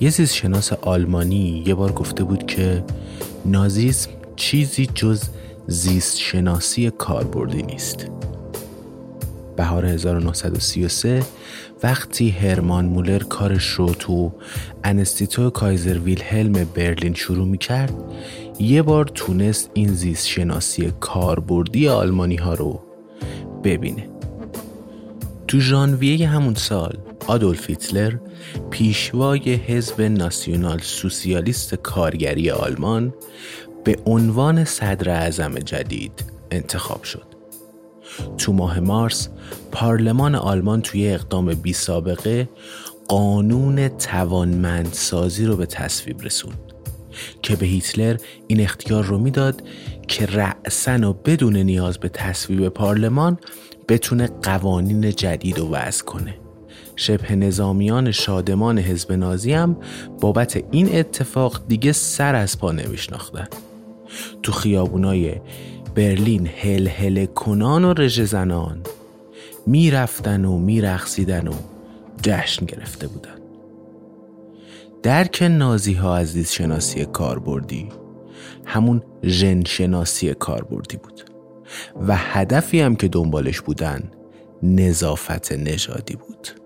یه زیست شناس آلمانی یه بار گفته بود که نازیسم چیزی جز زیست شناسی کاربردی نیست. بهار 1933 وقتی هرمان مولر کارش رو تو انستیتو کایزر ویلهلم برلین شروع می کرد یه بار تونست این زیست شناسی کاربردی آلمانی ها رو ببینه. تو ژانویه همون سال آدولف هیتلر پیشوای حزب ناسیونال سوسیالیست کارگری آلمان به عنوان صدر اعظم جدید انتخاب شد. تو ماه مارس پارلمان آلمان توی اقدام بی سابقه قانون توانمندسازی رو به تصویب رسوند که به هیتلر این اختیار رو می‌داد که رأسن و بدون نیاز به تصویب پارلمان بتونه قوانین جدید رو وضع کنه شبه نظامیان شادمان حزب نازی هم بابت این اتفاق دیگه سر از پا نمیشناختن. تو خیابونای برلین هل هل کنان و رژه زنان می‌رفتن و میرخصیدن و جشن گرفته بودن. درک نازی ها از زیست شناسی کاربردی همون ژن شناسی کاربردی بود و هدفی هم که دنبالش بودن نظافت نژادی بود.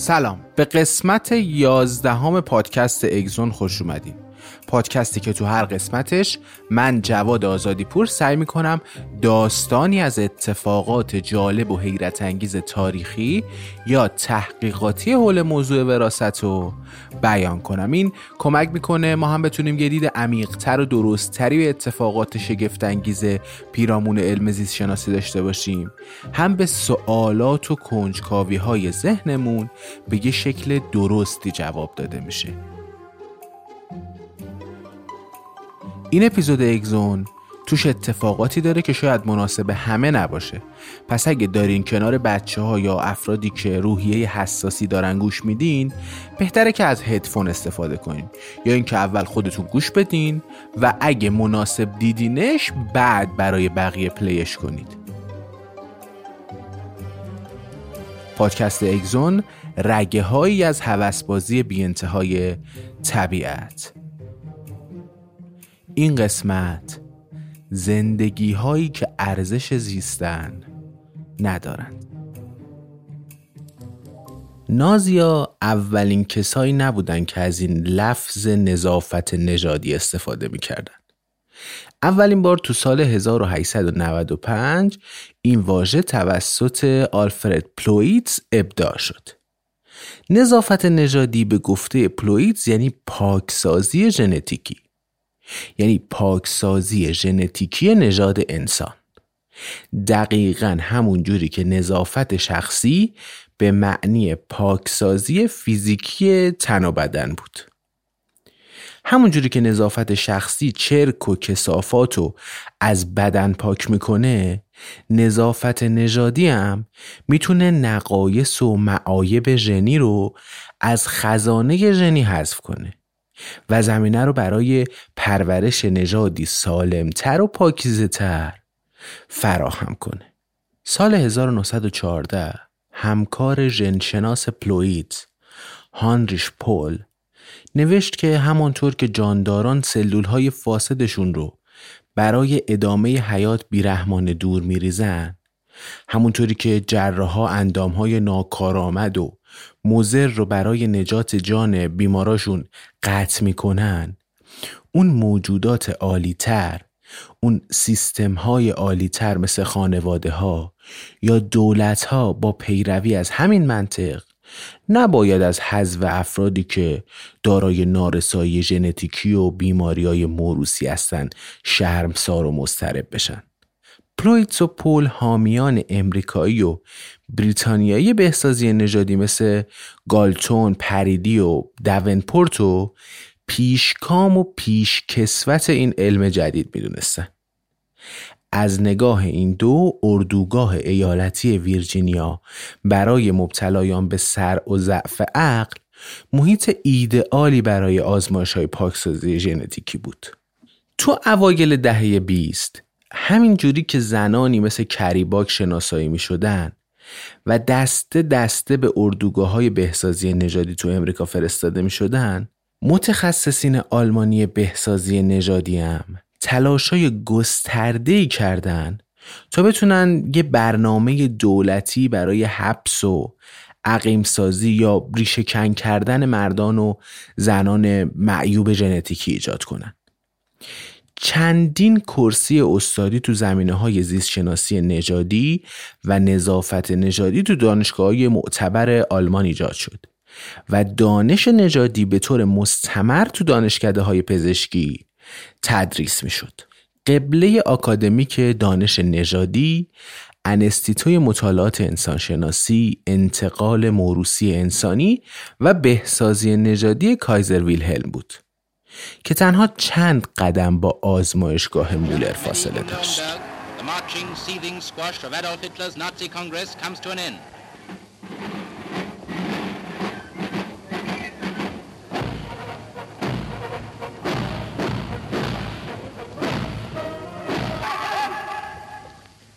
سلام. به قسمت یازدهم پادکست اگزون خوش اومدیم پادکستی که تو هر قسمتش من جواد آزادی پور سعی می‌کنم داستانی از اتفاقات جالب و حیرت انگیز تاریخی یا تحقیقاتی حول موضوع وراست رو بیان کنم. این کمک می‌کنه ما هم بتونیم یه دید عمیقتر و درستتری به اتفاقات شگفت انگیز پیرامون علم زیست شناسی داشته باشیم. هم به سوالات و کنجکاوی های ذهنمون به یه شکل درستی جواب داده میشه. این اپیزود اگزون توش اتفاقاتی داره که شاید مناسب همه نباشه. پس اگه دارین کنار بچه ها یا افرادی که روحیه حساسی دارن گوش میدین بهتره که از هدفون استفاده کنین. یا اینکه اول خودتون گوش بدین و اگه مناسب دیدینش بعد برای بقیه پلیش کنید. پادکست اگزون رگه هایی از هوسبازی بی انتهای طبیعت. این قسمت زندگی هایی که ارزش زیستن ندارند نازیا اولین کسایی نبودن که از این لفظ نظافت نژادی استفاده می‌کردن اولین بار تو سال 1895 این واژه توسط آلفرد پلویتز ابداع شد. نظافت نژادی به گفته پلویتز یعنی پاکسازی ژنتیکی. یعنی پاکسازی ژنتیکی نژاد انسان. دقیقا همون جوری که نظافت شخصی به معنی پاکسازی فیزیکی تن و بدن بود. همونجوری که نظافت شخصی چرک و کسافات رو از بدن پاک می‌کنه نظافت نژادی هم می‌تونه نقایص و معایب ژنی رو از خزانه ژنی حذف کنه و زمینه رو برای پرورش نژادی سالمتر و پاکیزه تر فراهم کنه. سال 1914 همکار ژنشناس پلوید هانریش پول نوشت که همانطور که جانداران سلول های فاسدشون رو برای ادامه حیات بیرحمان دور میریزن همونطوری که جراحا اندام های ناکارآمد و مزر رو برای نجات جان بیماراشون قطع می‌کنن اون موجودات عالیتر اون سیستم های عالیتر مثل خانواده ها یا دولت ها با پیروی از همین منطق نباید از حذف افرادی که دارای نارسایی ژنتیکی و بیماری های موروسی هستند شرمسار و مضطرب بشن. پلویتس و پول حامیان امریکایی و بریتانیایی بهسازی نژادی مثل گالتون، پریدی و دونپورت و پیشکام و پیشکسوت این علم جدید می‌دونستن. از نگاه این دو اردوگاه ایالتی ویرجینیا برای مبتلایان به سر و ضعف عقل محیط ایدئالی برای آزمایش های پاکسازی ژنتیکی بود. تو اوایل دهه 20 همین جوری که زنانی مثل کریباک شناسایی می شدن و دسته دسته به اردوگاه های بهسازی نژادی تو امریکا فرستاده می شدن متخصصین آلمانی بهسازی نژادی هم گسترده کردن تا بتونن یه برنامه دولتی برای حبس و عقیم سازی یا ریشه کن کردن مردان و زنان معیوب ژنتیکی ایجاد کنن. چندین کرسی استادی تو زمینه های زیست شناسی نژادی و نظافت نژادی تو دانشگاه های معتبر آلمان ایجاد شد و دانش نژادی به طور مستمر تو دانشکده های پزشکی تدریس می شد. قبله آکادمیک دانش نژادی انستیتوی مطالعات انسانشناسی، انتقال موروسی انسانی و بهسازی نژادی کایزر ویلهلم بود که تنها چند قدم با آزمایشگاه مولر فاصله داشت.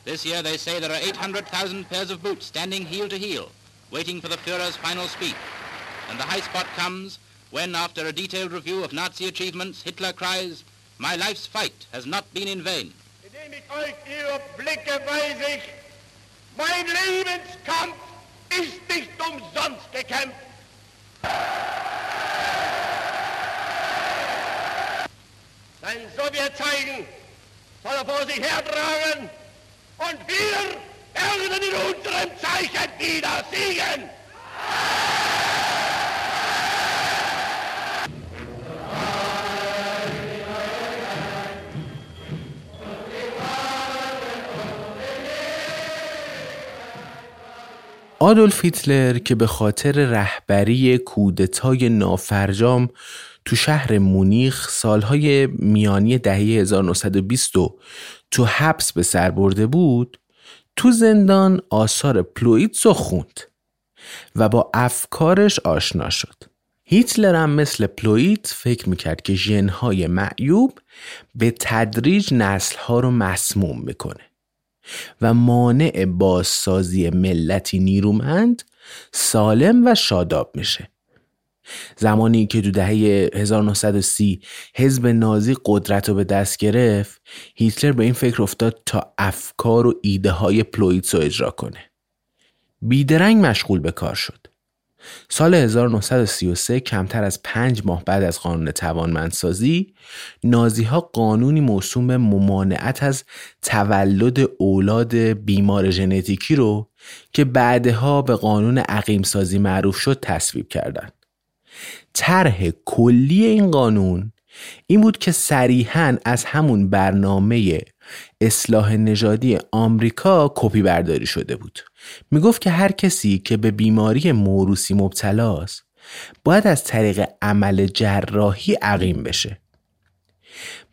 This year they say there are 800,000 pairs of boots standing heel to heel, waiting for the Führer's final speech. And the high spot comes when, after a detailed review of Nazi achievements, Hitler cries, My life's fight has not been in vain. Ich euch weise ich, mein Lebenskampf ist nicht umsonst gekämpft. Soll er vor sich hertragen und wir werden in unserem Zeichen wieder siegen. آدولف هیتلر که به خاطر رهبری کودتای نافرجام تو شهر مونیخ سالهای میانی دهه 1920 تو حبس به سر برده بود تو زندان آثار پلویتسو خوند و با افکارش آشنا شد. هیتلر هم مثل پلویت فکر می‌کرد که ژنهای معیوب به تدریج نسلها رو مسموم می‌کنه. و مانع بازسازی ملتی نیرومند سالم و شاداب میشه. زمانی که تو دهه 1930 حزب نازی قدرت رو به دست گرفت هیتلر به این فکر افتاد تا افکار و ایده های پلویتس رو اجرا کنه. بیدرنگ مشغول به کار شد. سال 1933 کمتر از پنج ماه بعد از قانون توانمندسازی نازی ها قانونی موسوم به ممانعت از تولد اولاد بیمار ژنتیکی رو که بعدها به قانون عقیم سازی معروف شد تصویب کردند. طرح کلی این قانون این بود که صریحا از همون برنامه اصلاح نژادی آمریکا کپی برداری شده بود می‌گفت که هر کسی که به بیماری موروسی مبتلاست باید از طریق عمل جراحی عقیم بشه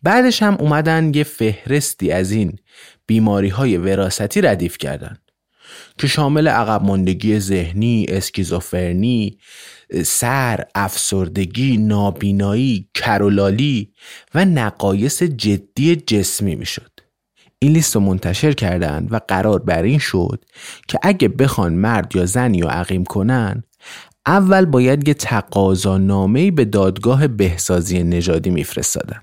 بعدش هم اومدن یه فهرستی از این بیماری های وراثتی ردیف کردن که شامل عقب ماندگی ذهنی، اسکیزوفرنی، سر، افسردگی، نابینایی، کرولالی و نقایص جدی جسمی می‌شد. این لیست رو منتشر کردند و قرار بر این شد که اگه بخوان مرد یا زنی رو عقیم کنن اول باید یه تقاضا نامه‌ای به دادگاه بهسازی نژادی میفرستادن.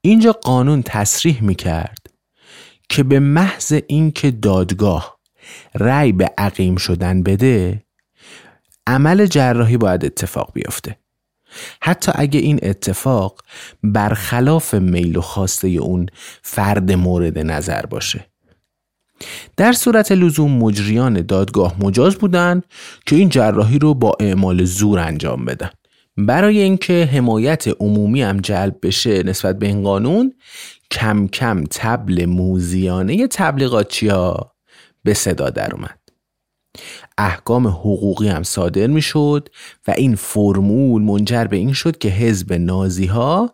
اینجا قانون تصریح می‌کرد که به محض اینکه دادگاه رأی به عقیم شدن بده عمل جراحی باید اتفاق بیفته حتی اگه این اتفاق برخلاف میل و خواسته اون فرد مورد نظر باشه. در صورت لزوم مجریان دادگاه مجاز بودند که این جراحی رو با اعمال زور انجام بدن. برای اینکه حمایت عمومی هم جلب بشه نسبت به این قانون کم کم تبل موزیانه تبلیغاتچی ها به صدا در اومد. احکام حقوقی هم صادر می شد و این فرمول منجر به این شد که حزب نازی ها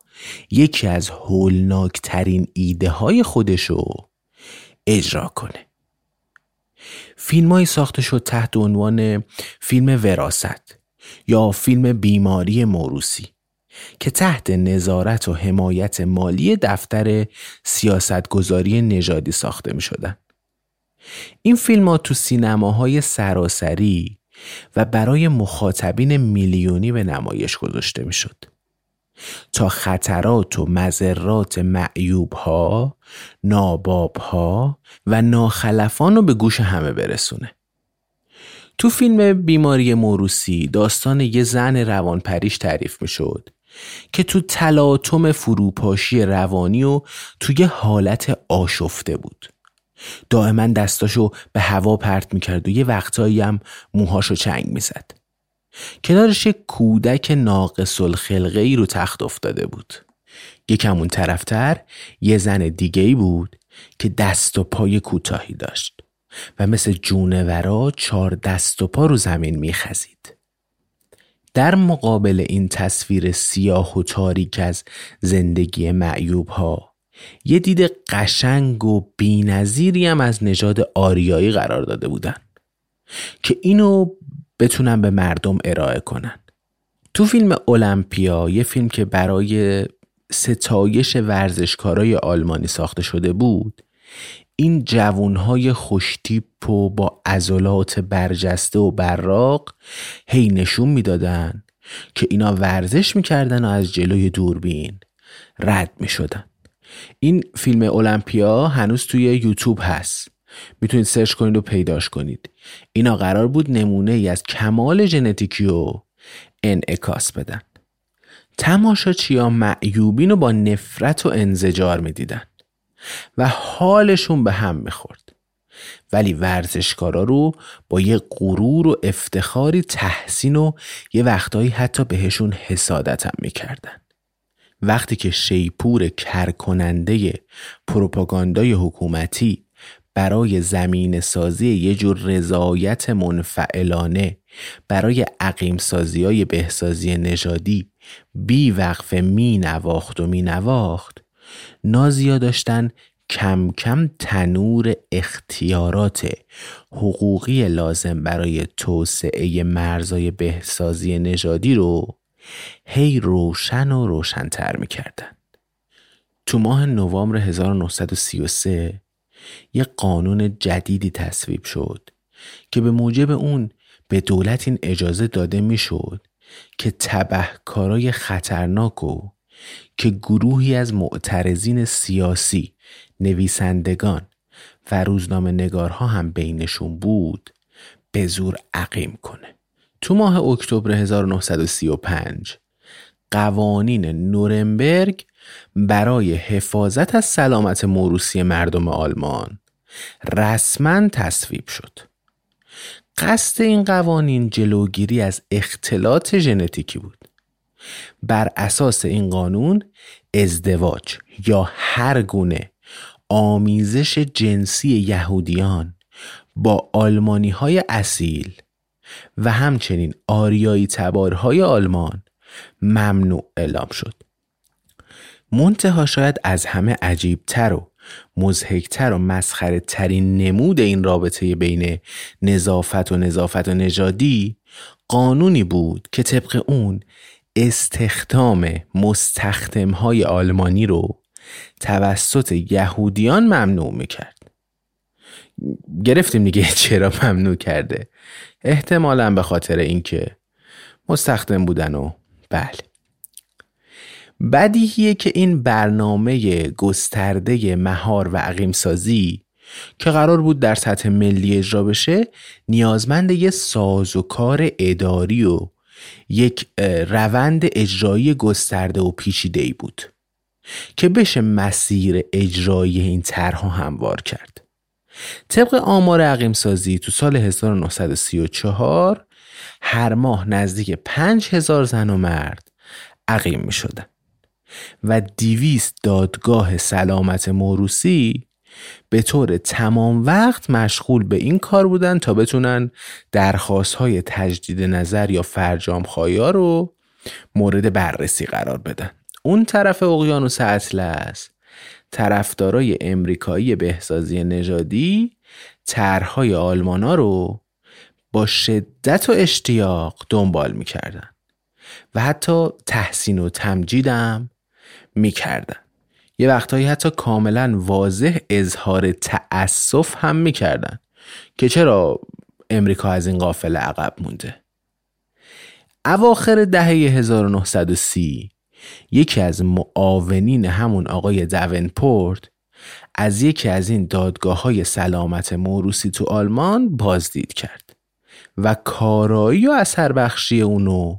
یکی از هولناکترین ایده های خودشو اجرا کنه فیلم ساخته شد تحت عنوان فیلم وراست یا فیلم بیماری موروسی که تحت نظارت و حمایت مالی دفتر سیاستگذاری نژادی ساخته می شدن. این فیلم ها تو سینماهای سراسری و برای مخاطبین میلیونی به نمایش گذاشته می شد. تا خطرات و مذرات معیوب ها، ناباب ها و ناخلفان رو به گوش همه برسونه. تو فیلم بیماری موروسی داستان یه زن روانپریش تعریف می شد که تو تلاطم فروپاشی روانی و توی حالت آشفته بود. دائما دستاشو به هوا پرت می‌کرد و یه وقتایی هم موهاشو چنگ می‌زد. کنارش یک کودک ناقص الخلقه ای رو تخت افتاده بود. یکم اون طرفتر یه زن دیگه ای بود که دست و پای کوتاهی داشت و مثل جونورا چهار دست و پا رو زمین میخزید. در مقابل این تصویر سیاه و تاریک از زندگی معیوب ها یه دید قشنگ و بینظیری هم از نژاد آریایی قرار داده بودن که اینو بتونن به مردم ارائه کنن. تو فیلم المپیا یه فیلم که برای ستایش ورزشکارای آلمانی ساخته شده بود این جوانهای خوشتیپ و با عضلات برجسته و براق هی نشون می‌دادن که اینا ورزش می‌کردن و از جلوی دوربین رد می‌شدن. این فیلم المپیا هنوز توی یوتیوب هست. می‌تونید سرچ کنید و پیداش کنید. اینا قرار بود نمونه ای از کمال ژنتیکی رو انعکاس بدن. تماشاچی ها معیوبین رو با نفرت و انزجار می‌دیدن و حالشون به هم می‌خورد. ولی ورزشکارا رو با یه غرور و افتخاری تحسین و یه وقتایی حتی بهشون حسادت هم می‌کردن. وقتی که شیپور کرکننده پروپاگاندای حکومتی برای زمین سازی یه جور رضایت منفعلانه برای عقیم سازی های بهسازی نژادی بی وقف می نواخت و می نواخت نازیا داشتن کم کم تنور اختیارات حقوقی لازم برای توسعه مرزای بهسازی نژادی رو هی روشن و روشنتر می‌کردن. تو ماه نوامبر 1933 یک قانون جدیدی تصویب شد که به موجب اون به دولت این اجازه داده می‌شد که تبهکارای خطرناک و که گروهی از معترضین سیاسی نویسندگان و روزنامه نگارها هم بینشون بود به زور عقیم کنه. تو ماه اکتبر 1935 قوانین نورنبرگ برای حفاظت از سلامت موروسی مردم آلمان رسما تصویب شد. قصد این قوانین جلوگیری از اختلاط ژنتیکی بود. بر اساس این قانون ازدواج یا هر گونه آمیزش جنسی یهودیان با آلمانی های اصیل و همچنین آریایی تبارهای آلمان ممنوع اعلام شد. منتها شاید از همه عجیبتر و مزهکتر و مسخره ترین نمود این رابطه بین نظافت و نظافت و نژادی قانونی بود که طبق اون استخدام مستخدمهای آلمانی رو توسط یهودیان ممنوع می‌کرد گرفتیم دیگه چرا ممنوع کرده احتمالا به خاطر اینکه مستخدم بودن و بله. بدیهیه که این برنامه گسترده مهار و عقیم سازی که قرار بود در سطح ملی اجرا بشه نیازمند یه ساز و کار اداری و یک روند اجرایی گسترده و پیچیده ای بود که بشه مسیر اجرایی این طرح هموار کرد. طبق آمار عقیم سازی تو سال 1934 هر ماه نزدیک 5000 زن و مرد عقیم می شدن و دیویست دادگاه سلامت موروسی به طور تمام وقت مشغول به این کار بودن تا بتونن درخواست های تجدید نظر یا فرجام خواهی رو مورد بررسی قرار بدن. اون طرف اقیانوس اطلس طرفدارای امریکایی بهسازی نژادی طرحهای آلمانا رو با شدت و اشتیاق دنبال می‌کردن و حتی تحسین و تمجیدم می‌کردن. یه وقتهایی حتی کاملا واضح اظهار تأسف هم می‌کردن که چرا امریکا از این قافل عقب مونده. اواخر دهه 1930 یکی از معاونین همون آقای دونپورت از یکی از این دادگاه های سلامت موروسی تو آلمان بازدید کرد و کارایی و اثر بخشی اونو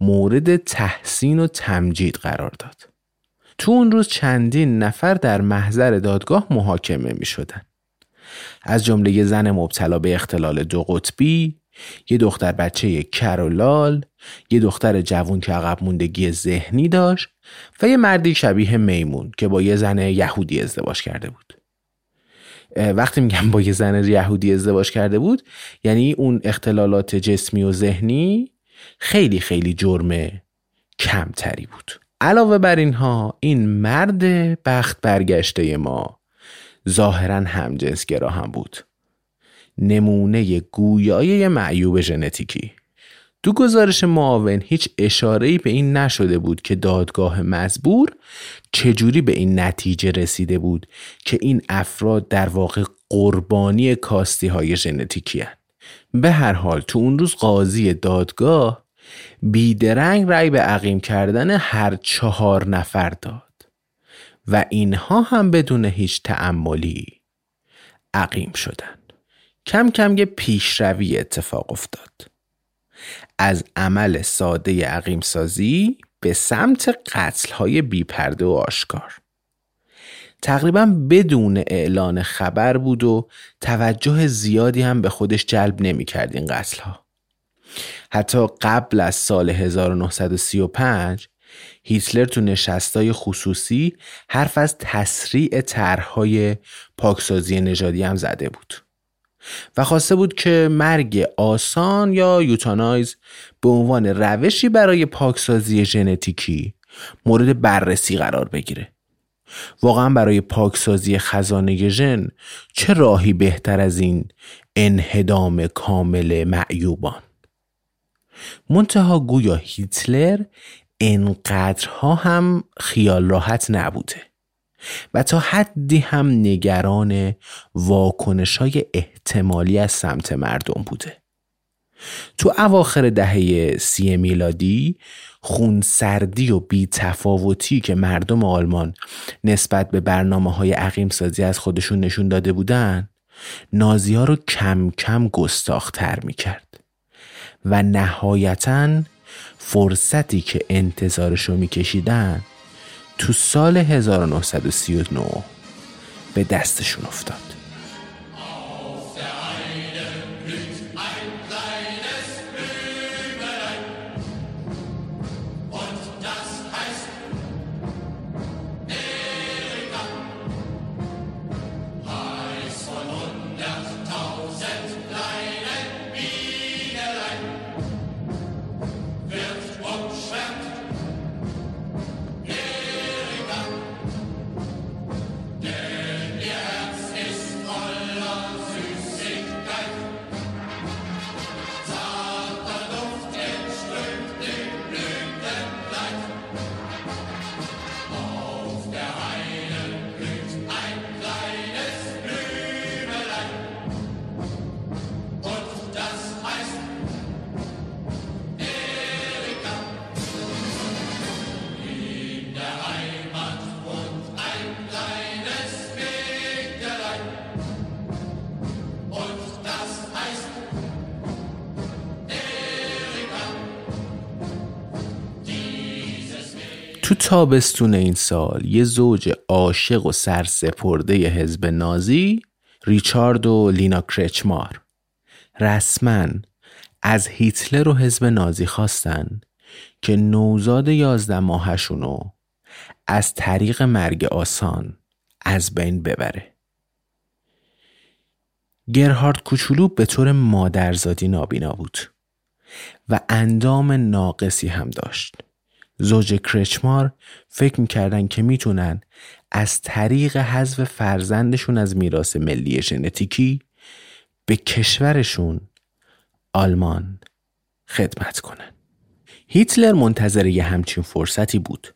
مورد تحسین و تمجید قرار داد. تو اون روز چندین نفر در محضر دادگاه محاکمه می شدن. از جمله زن مبتلا به اختلال دو قطبی، یه دختر بچه کرولال، یه دختر جوون که عقب موندگی ذهنی داشت و یه مردی شبیه میمون که با یه زن یهودی ازدواج کرده بود. وقتی میگم با یه زن یهودی ازدواج کرده بود یعنی اون اختلالات جسمی و ذهنی خیلی خیلی جرم کمتری بود. علاوه بر اینها این مرد بخت برگشته ما ظاهرا همجنسگرا هم بود نمونه گویای معیوب ژنتیکی. دو گزارش معاون هیچ اشاره‌ای به این نشده بود که دادگاه مزبور چجوری به این نتیجه رسیده بود که این افراد در واقع قربانی کاستی های ژنتیکی به هر حال تو اون روز قاضی دادگاه بیدرنگ رأی به عقیم کردن هر چهار نفر داد و اینها هم بدون هیچ تعملی عقیم شدن. کم کم یه پیشروی اتفاق افتاد. از عمل ساده عقیم سازی به سمت قتل های بیپرده و آشکار. تقریبا بدون اعلان خبر بود و توجه زیادی هم به خودش جلب نمی کرد این قتل ها حتی قبل از سال 1935 هیتلر تو نشستای خصوصی حرف از تسریع طرحهای پاکسازی نژادی هم زده بود. و خواسته بود که مرگ آسان یا یوتانایز به عنوان روشی برای پاکسازی ژنتیکی مورد بررسی قرار بگیره. واقعا برای پاکسازی خزانه ژن چه راهی بهتر از این انهدام کامل معیوبان؟ منتها گویا هیتلر انقدرها هم خیال راحت نبوده. و تا حدی هم نگران واکنش های احتمالی از سمت مردم بوده تو اواخر دهه سی میلادی خونسردی و بیتفاوتی که مردم آلمان نسبت به برنامه های عقیم سازی از خودشون نشون داده بودن نازی ها رو کم کم گستاختر می کرد. و نهایتا فرصتی که انتظارشو میکشیدن تو سال 1939 به دستشون افتاد. تابستون این سال یه زوج عاشق و سرسپرده حزب نازی ریچارد و لینا کرچمار. رسما از هیتلر و حزب نازی خواستن که نوزاد یازده ماهشونو از طریق مرگ آسان از بین ببره. گرهارد کوچولو به طور مادرزادی نابینا بود و اندام ناقصی هم داشت. زوج کرچمار فکر می‌کردن که می‌تونن از طریق حذف فرزندشون از میراث ملی ژنتیکی به کشورشون آلمان خدمت کنن. هیتلر منتظر یه همچین فرصتی بود.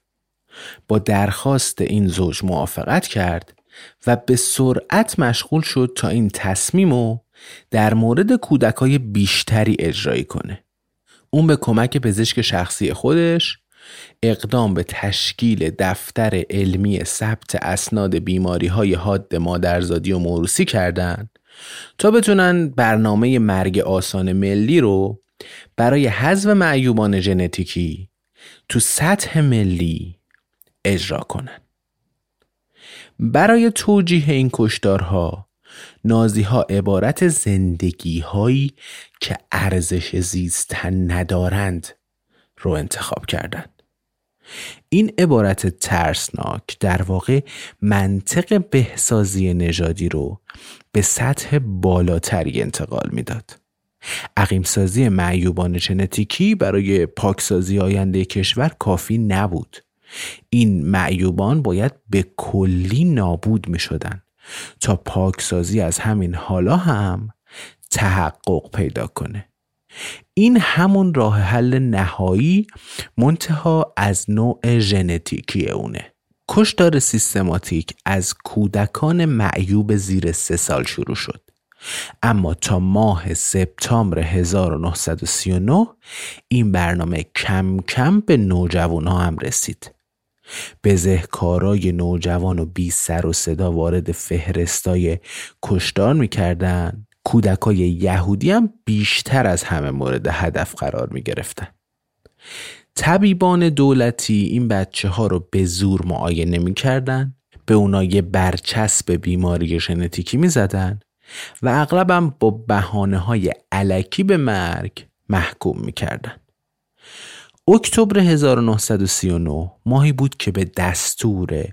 با درخواست این زوج موافقت کرد و به سرعت مشغول شد تا این تصمیم رو در مورد کودکای بیشتری اجرایی کنه. اون به کمک پزشک شخصی خودش اقدام به تشکیل دفتر علمی ثبت اسناد بیماری های حاد مادرزادی و موروسی کردند تا بتونن برنامه مرگ آسان ملی رو برای حذف معیوبان ژنتیکی تو سطح ملی اجرا کنن برای توجیه این کشدارها نازی ها عبارت زندگی هایی که ارزش زیستن ندارند رو انتخاب کردند. این عبارت ترسناک در واقع منطق بهسازی نژادی رو به سطح بالاتری انتقال می‌داد. عقیمسازی معیوبان ژنتیکی برای پاکسازی آینده کشور کافی نبود. این معیوبان باید به کلی نابود می شدن تا پاکسازی از همین حالا هم تحقق پیدا کنه. این همون راه حل نهایی منتها از نوع ژنتیکی اونه. کشتار سیستماتیک از کودکان معیوب زیر سه سال شروع شد. اما تا ماه سپتامبر 1939 این برنامه کم کم به نوجوان ها هم رسید. بزهکارای نوجوان و بی سر و صدا وارد فهرستای کشتار می‌کردن. کودکای یهودی هم بیشتر از همه مورد هدف قرار می گرفتن. طبیبان دولتی این بچه ها رو به زور معاینه می کردن به اونا یه برچسب بیماری ژنتیکی می زدن و اغلبم با بحانه های علکی به مرگ محکوم می کردن. اکتبر 1939 ماهی بود که به دستور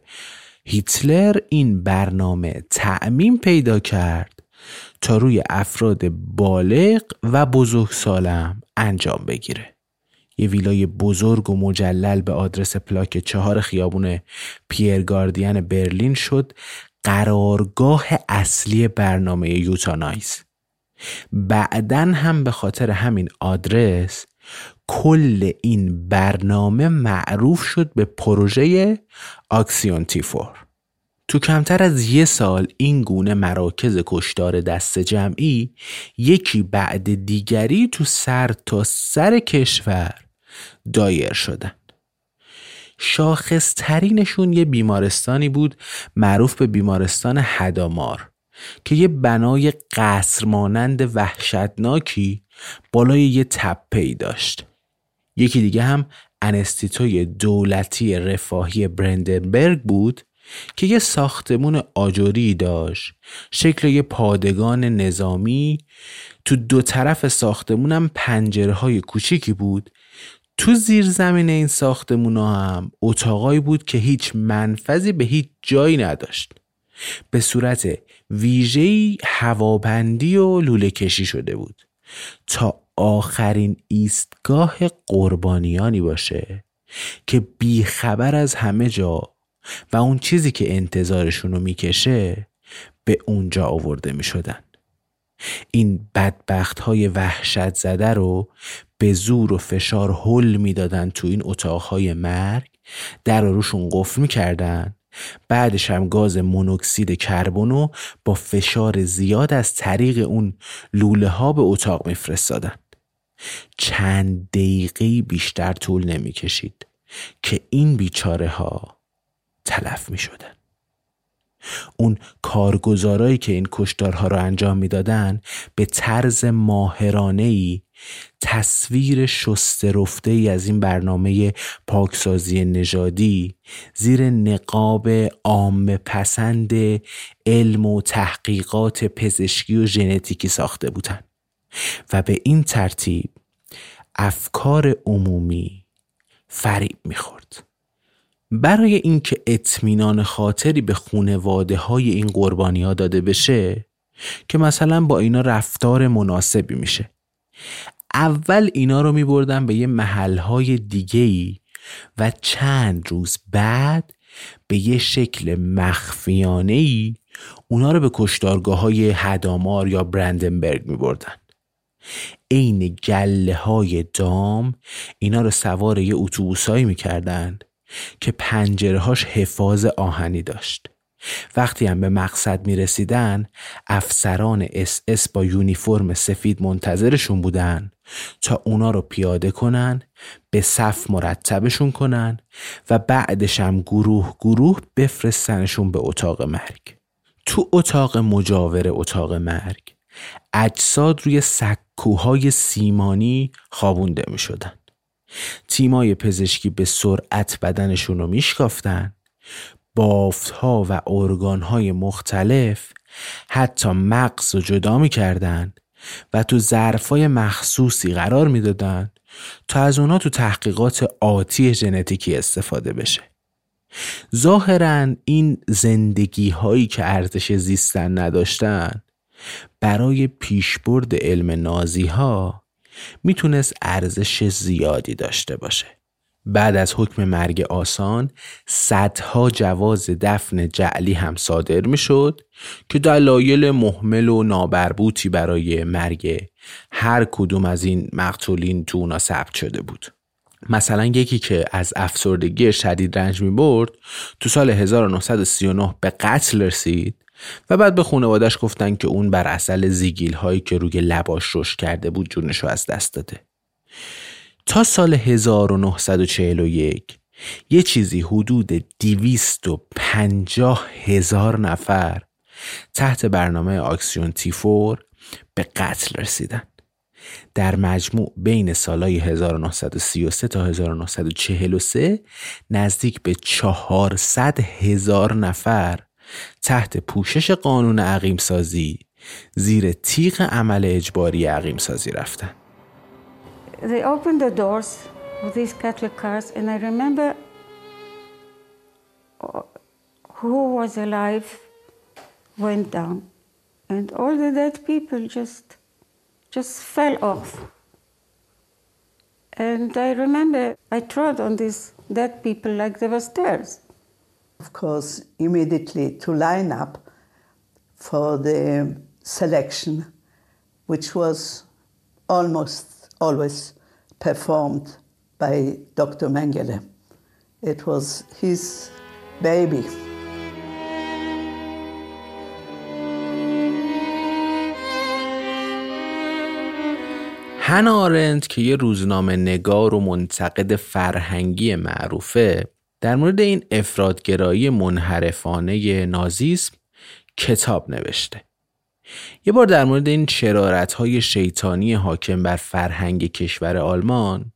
هیتلر این برنامه تعمیم پیدا کرد تا روی افراد بالغ و بزرگ سالم انجام بگیره. یه ویلای بزرگ و مجلل به آدرس پلاک چهار خیابون پیرگاردین برلین شد قرارگاه اصلی برنامه یوتانایز بعدا هم به خاطر همین آدرس کل این برنامه معروف شد به پروژه آکسیون تیفور تو کمتر از یه سال این گونه مراکز کشدار دست جمعی یکی بعد دیگری تو سر تا سر کشور دایر شدن. شاخصترینشون یه بیمارستانی بود معروف به بیمارستان هدامار که یه بنای قصر مانند وحشتناکی بالای یه تپه ای داشت. یکی دیگه هم انستیتوی دولتی رفاهی برندنبرگ بود که یه ساختمون آجوری داشت شکل یه پادگان نظامی. تو دو طرف ساختمونم پنجره های کوچیکی بود. تو زیر زمین این ساختمون هم اتاقایی بود که هیچ منفذی به هیچ جایی نداشت. به صورت ویژه‌ای هوابندی و لوله کشی شده بود. تا آخرین ایستگاه قربانیانی باشه که بیخبر از همه جا و اون چیزی که انتظارشون رو می‌کشه به اونجا آورده می شدن. این بدبخت های وحشت زده رو به زور و فشار حل می‌دادن تو این اتاقهای مرگ در رو روشون قفل می‌کردن بعدش هم گاز مونوکسید کربونو با فشار زیاد از طریق اون لوله ها به اتاق میفرستادن چند دقیقه بیشتر طول نمی‌کشید که این بیچاره ها تلف می شدن. اون کارگزارایی که این کشتارها را انجام می‌دادند به طرز ماهرانه تصویر شسته رفته ای از این برنامه پاکسازی نژادی زیر نقاب عام پسند علم و تحقیقات پزشکی و ژنتیکی ساخته بودند و به این ترتیب افکار عمومی فریب می‌خورد برای اینکه اطمینان خاطری به خونواده های این قربانی ها داده بشه که مثلا با اینا رفتار مناسبی میشه اول اینا رو میبردن به یه محلهای ای و چند روز بعد به یه شکل مخفیانه ای اونا رو به کشتارگاه های هدامار یا برندنبرگ می بردن. عین گله های دام اینا رو سوار یه اتوبوسایی می‌کردند که پنجره هاش حفاظ آهنی داشت وقتی هم به مقصد می رسیدن افسران اس اس با یونیفرم سفید منتظرشون بودن تا اونا رو پیاده کنن به صف مرتبشون کنن و بعدش هم گروه گروه بفرستنشون به اتاق مرگ تو اتاق مجاور اتاق مرگ اجساد روی سکوهای سیمانی خوابونده می شدن. تیمای پزشکی به سرعت بدنشون رو میشکافتن. بافت ها و ارگان های مختلف حتی مغز رو جدا می‌کردن و تو ظرفای مخصوصی قرار می‌دادن تا از اونا تو تحقیقات آتی ژنتیکی استفاده بشه. ظاهرا این زندگی هایی که ارزش زیستن نداشتن برای پیشبرد علم نازی ها می‌تونست ارزش زیادی داشته باشه. بعد از حکم مرگ آسان صدها جواز دفن جعلی هم صادر می‌شد که دلایل محمل و نابربوطی برای مرگ هر کدوم از این مقتولین تو اونا ثبت شده بود. مثلا یکی که از افسردگی شدید رنج می برد تو سال 1939 به قتل رسید و بعد به خانوادش گفتن که اون بر اصل زیگیل هایی که روی لباش رشد کرده بود جونش رو از دست داده. تا سال 1941 یه چیزی حدود 250 هزار نفر تحت برنامه آکسیون تیفور به قتل رسیدن. در مجموع بین سالهای 1933 تا 1943 نزدیک به 400 هزار نفر تحت پوشش قانون عقیم سازی زیر تیغ عمل اجباری عقیم سازی رفتن They opened the doors of these cattle cars and I remember who was alive went down and all the dead people just just fell off and I remember I trod on these dead people like they were stairs of course, immediately to line up for the selection, which was almost always performed by Dr. Mengele. It was his baby. هن آرند که یه روزنامه نگار و منتقد فرهنگی معروفه در مورد این افرادگرایی منحرفانه نازیسم کتاب نوشته. یه بار در مورد این شرارت های شیطانی حاکم بر فرهنگ کشور آلمان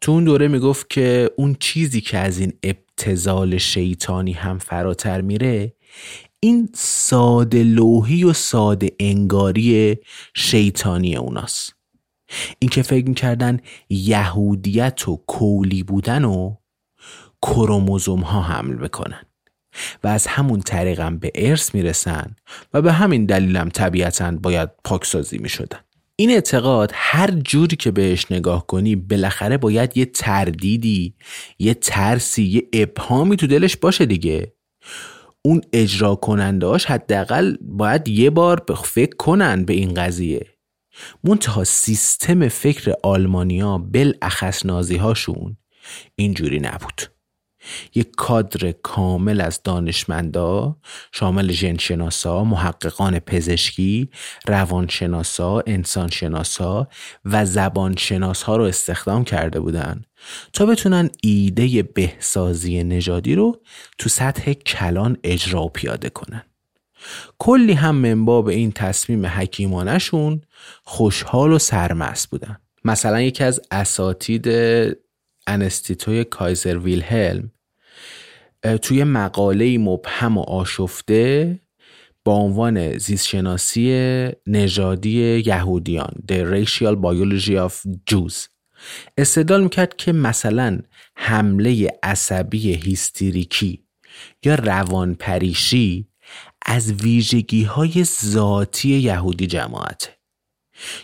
تو اون دوره می‌گفت که اون چیزی که از این ابتزال شیطانی هم فراتر میره این ساده لوحی و ساده انگاری شیطانی اوناست. این که فکر می‌کردن یهودیت و کولی بودن و کروموزوم ها حمل بکنن و از همون طریقم به ارث می‌رسن و به همین دلیلم طبیعتا باید پاکسازی می‌شدن. این اعتقاد هر جوری که بهش نگاه کنی بالاخره باید یه تردیدی یه ترسی یه ابهامی تو دلش باشه دیگه. اون اجرا کنندهاش حداقل باید یه بار فکر کنن به این قضیه. منتها سیستم فکر آلمانیا بالاخص نازی هاشون اینجوری نبود. یک کادر کامل از دانشمندا شامل ژنشناسا، محققان پزشکی، روانشناسا، انسانشناسا و زبانشناسها رو استخدام کرده بودند تا بتونن ایده بهسازی نژادی رو تو سطح کلان اجرا و پیاده کنن. کلی هم منباب این تصمیم حکیمانشون خوشحال و سرمست بودن. مثلا یکی از اساتید انستیتوی کایزر ویلهلم توی مقاله مبهم و آشفته با عنوان زیستشناسی نژادی یهودیان The Racial Biology of Jews. استدلال می‌کرد که مثلا حمله عصبی هیستریکی یا روانپریشی از ویژگی های ذاتی یهودی جماعته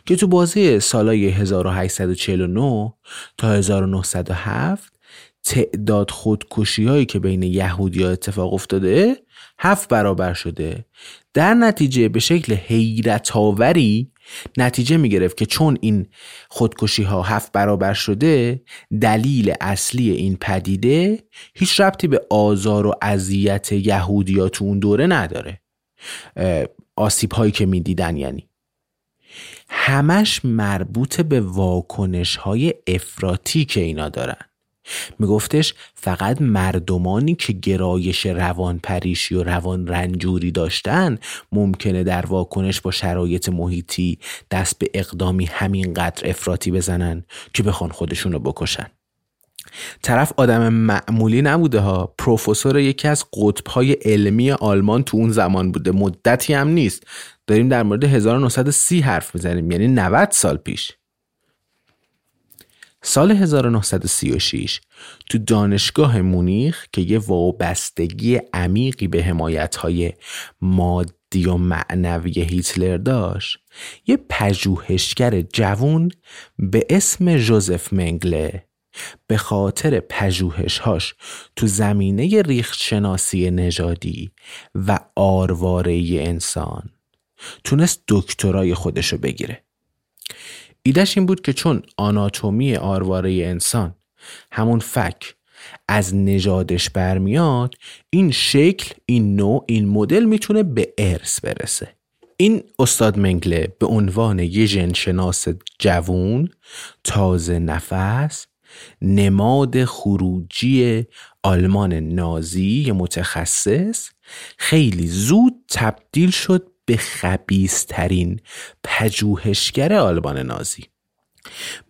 که تو بازه سالای 1849 تا 1907 تعداد خودکشی هایی که بین یهودی ها اتفاق افتاده هفت برابر شده. در نتیجه به شکل حیرت آوری نتیجه می گرفت که چون این خودکشی ها هفت برابر شده دلیل اصلی این پدیده هیچ ربطی به آزار و اذیت یهودیا تو اون دوره نداره. آسیب هایی که می‌دیدن یعنی. همش مربوط به واکنش های افراطی که اینا دارن. میگفتش فقط مردمانی که گرایش روان پریشی و روان رنجوری داشتن ممکنه در واکنش با شرایط محیطی دست به اقدامی همینقدر افراطی بزنن که بخوان خودشونو بکشن. طرف آدم معمولی نبوده ها. پروفسور یکی از قطبهای علمی آلمان تو اون زمان بوده. مدتی هم نیست. داریم در مورد 1930 حرف می‌زنیم. یعنی 90 سال پیش. سال 1936 تو دانشگاه مونیخ که یه وابستگی عمیقی به حمایتهای مادی و معنوی هیتلر داشت یه پژوهشگر جوون به اسم جوزف منگله به خاطر پژوهشهاش تو زمینه ریختشناسی نژادی و آرواره انسان تونست دکترای خودشو بگیره. ایدهش این بود که چون آناتومی آرواره انسان همون فک از نژادش برمیاد این شکل این نوع این مدل می‌تونه به ارث برسه. این استاد منگله به عنوان یه ژنشناس جوون تازه نفس نماد خروجی آلمان نازی متخصص خیلی زود تبدیل شد به خبیسترین پژوهشگر آلمان نازی.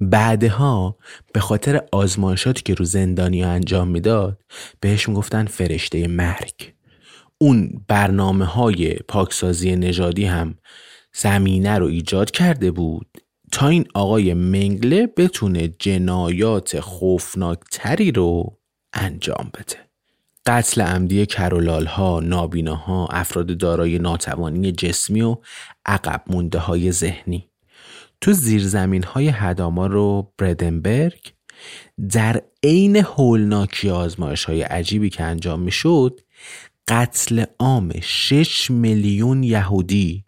بعدها به خاطر آزمایشاتی که رو زندانی انجام می‌داد بهش می‌گفتن فرشته مرگ. اون برنامه های پاکسازی نژادی هم زمینه رو ایجاد کرده بود تا این آقای منگله بتونه جنایات خوفناکتری رو انجام بده. قتل عمدی کرولال ها، نابینا ها، افراد دارای ناتوانی جسمی و عقب مونده های ذهنی. تو زیرزمین های هداما رو بردنبرگ در عین هولناکی آزمایش های عجیبی که انجام می شد قتل عام 6 میلیون یهودی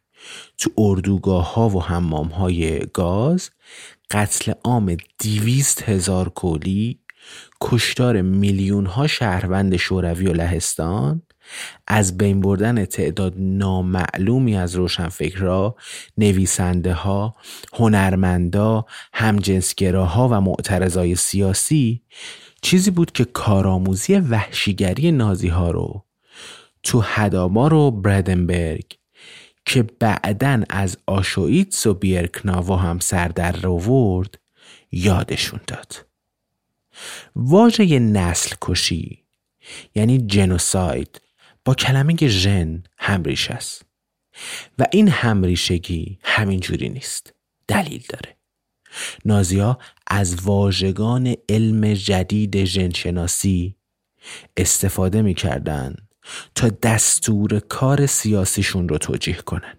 تو اردوگاه ها و حمام های گاز قتل عام دیویست هزار کولی کشتار میلیون ها شهروند شوروی و لهستان از بین بردن تعداد نامعلومی از روشنفکرها، نویسنده ها، هنرمندا، همجنسگراها و معترضای سیاسی چیزی بود که کارآموزی وحشیگری نازی ها رو تو هدامار و بردنبرگ که بعدا از آشویتس و بیرکناوا هم سر در آورد یادشون داد. واژه نسل کشی یعنی جنوساید با کلمه ژن همریش است. و این همریشگی همین جوری نیست دلیل داره. نازیا از واژگان علم جدید ژنشناسی استفاده می‌کردن تا دستور کار سیاسیشون رو توجیه کنن.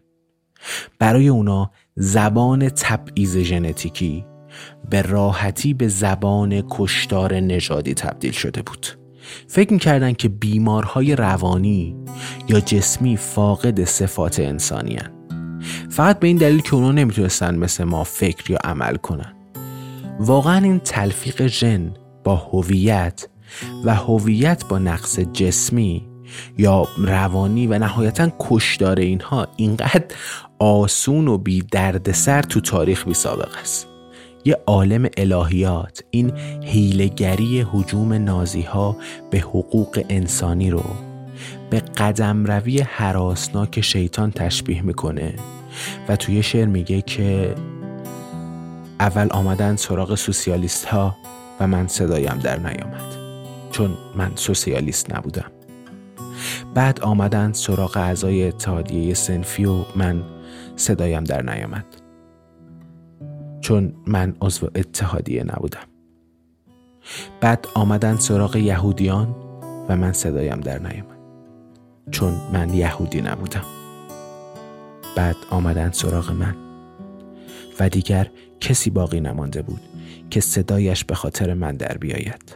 برای اونا زبان تبعیض ژنتیکی به راحتی به زبان کشتار نژادی تبدیل شده بود. فکر می‌کردن که بیمارهای روانی یا جسمی فاقد صفات انسانی هن. فقط به این دلیل که اونا نمی‌تونستن مثل ما فکر یا عمل کنن. واقعا این تلفیق ژن با هویت و هویت با نقص جسمی یا روانی و نهایتا کشدار اینها اینقدر آسون و بی سر تو تاریخ بی سابق است. یه عالم الهیات این هیلگری حجوم نازی ها به حقوق انسانی رو به قدم روی حراسناک شیطان تشبیه می‌کنه. و توی شعر میگه که اول آمدن سراغ سوسیالیست ها و من صدایم در نیامد چون من سوسیالیست نبودم. بعد آمدن سراغ اعضای اتحادیه سنفی و من صدایم در نیامد. چون من عضو اتحادیه نبودم. بعد آمدن سراغ یهودیان و من صدایم در نیامد. چون من یهودی نبودم. بعد آمدن سراغ من. و دیگر کسی باقی نمانده بود که صدایش به خاطر من در بیاید.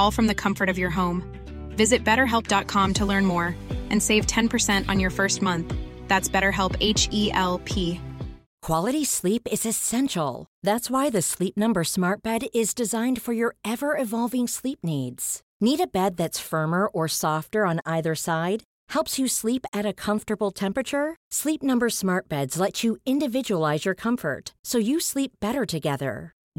all from the comfort of your home. Visit betterhelp.com to learn more and save 10% on your first month. That's BetterHelp H E L P. Quality sleep is essential. That's why the Sleep Number Smart Bed is designed for your ever evolving sleep needs. Need a bed that's firmer or softer on either side? Helps you sleep at a comfortable temperature? Sleep Number Smart Beds let you individualize your comfort so you sleep better together.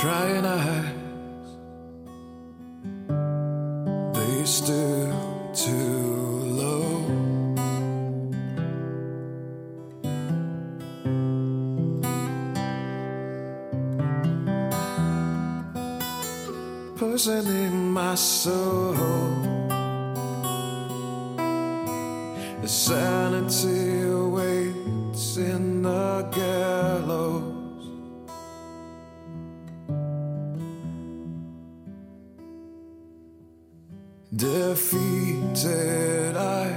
Trying eyes, they still too low. Poisoning my soul. The sanity awaits in the gallows. Defeated, I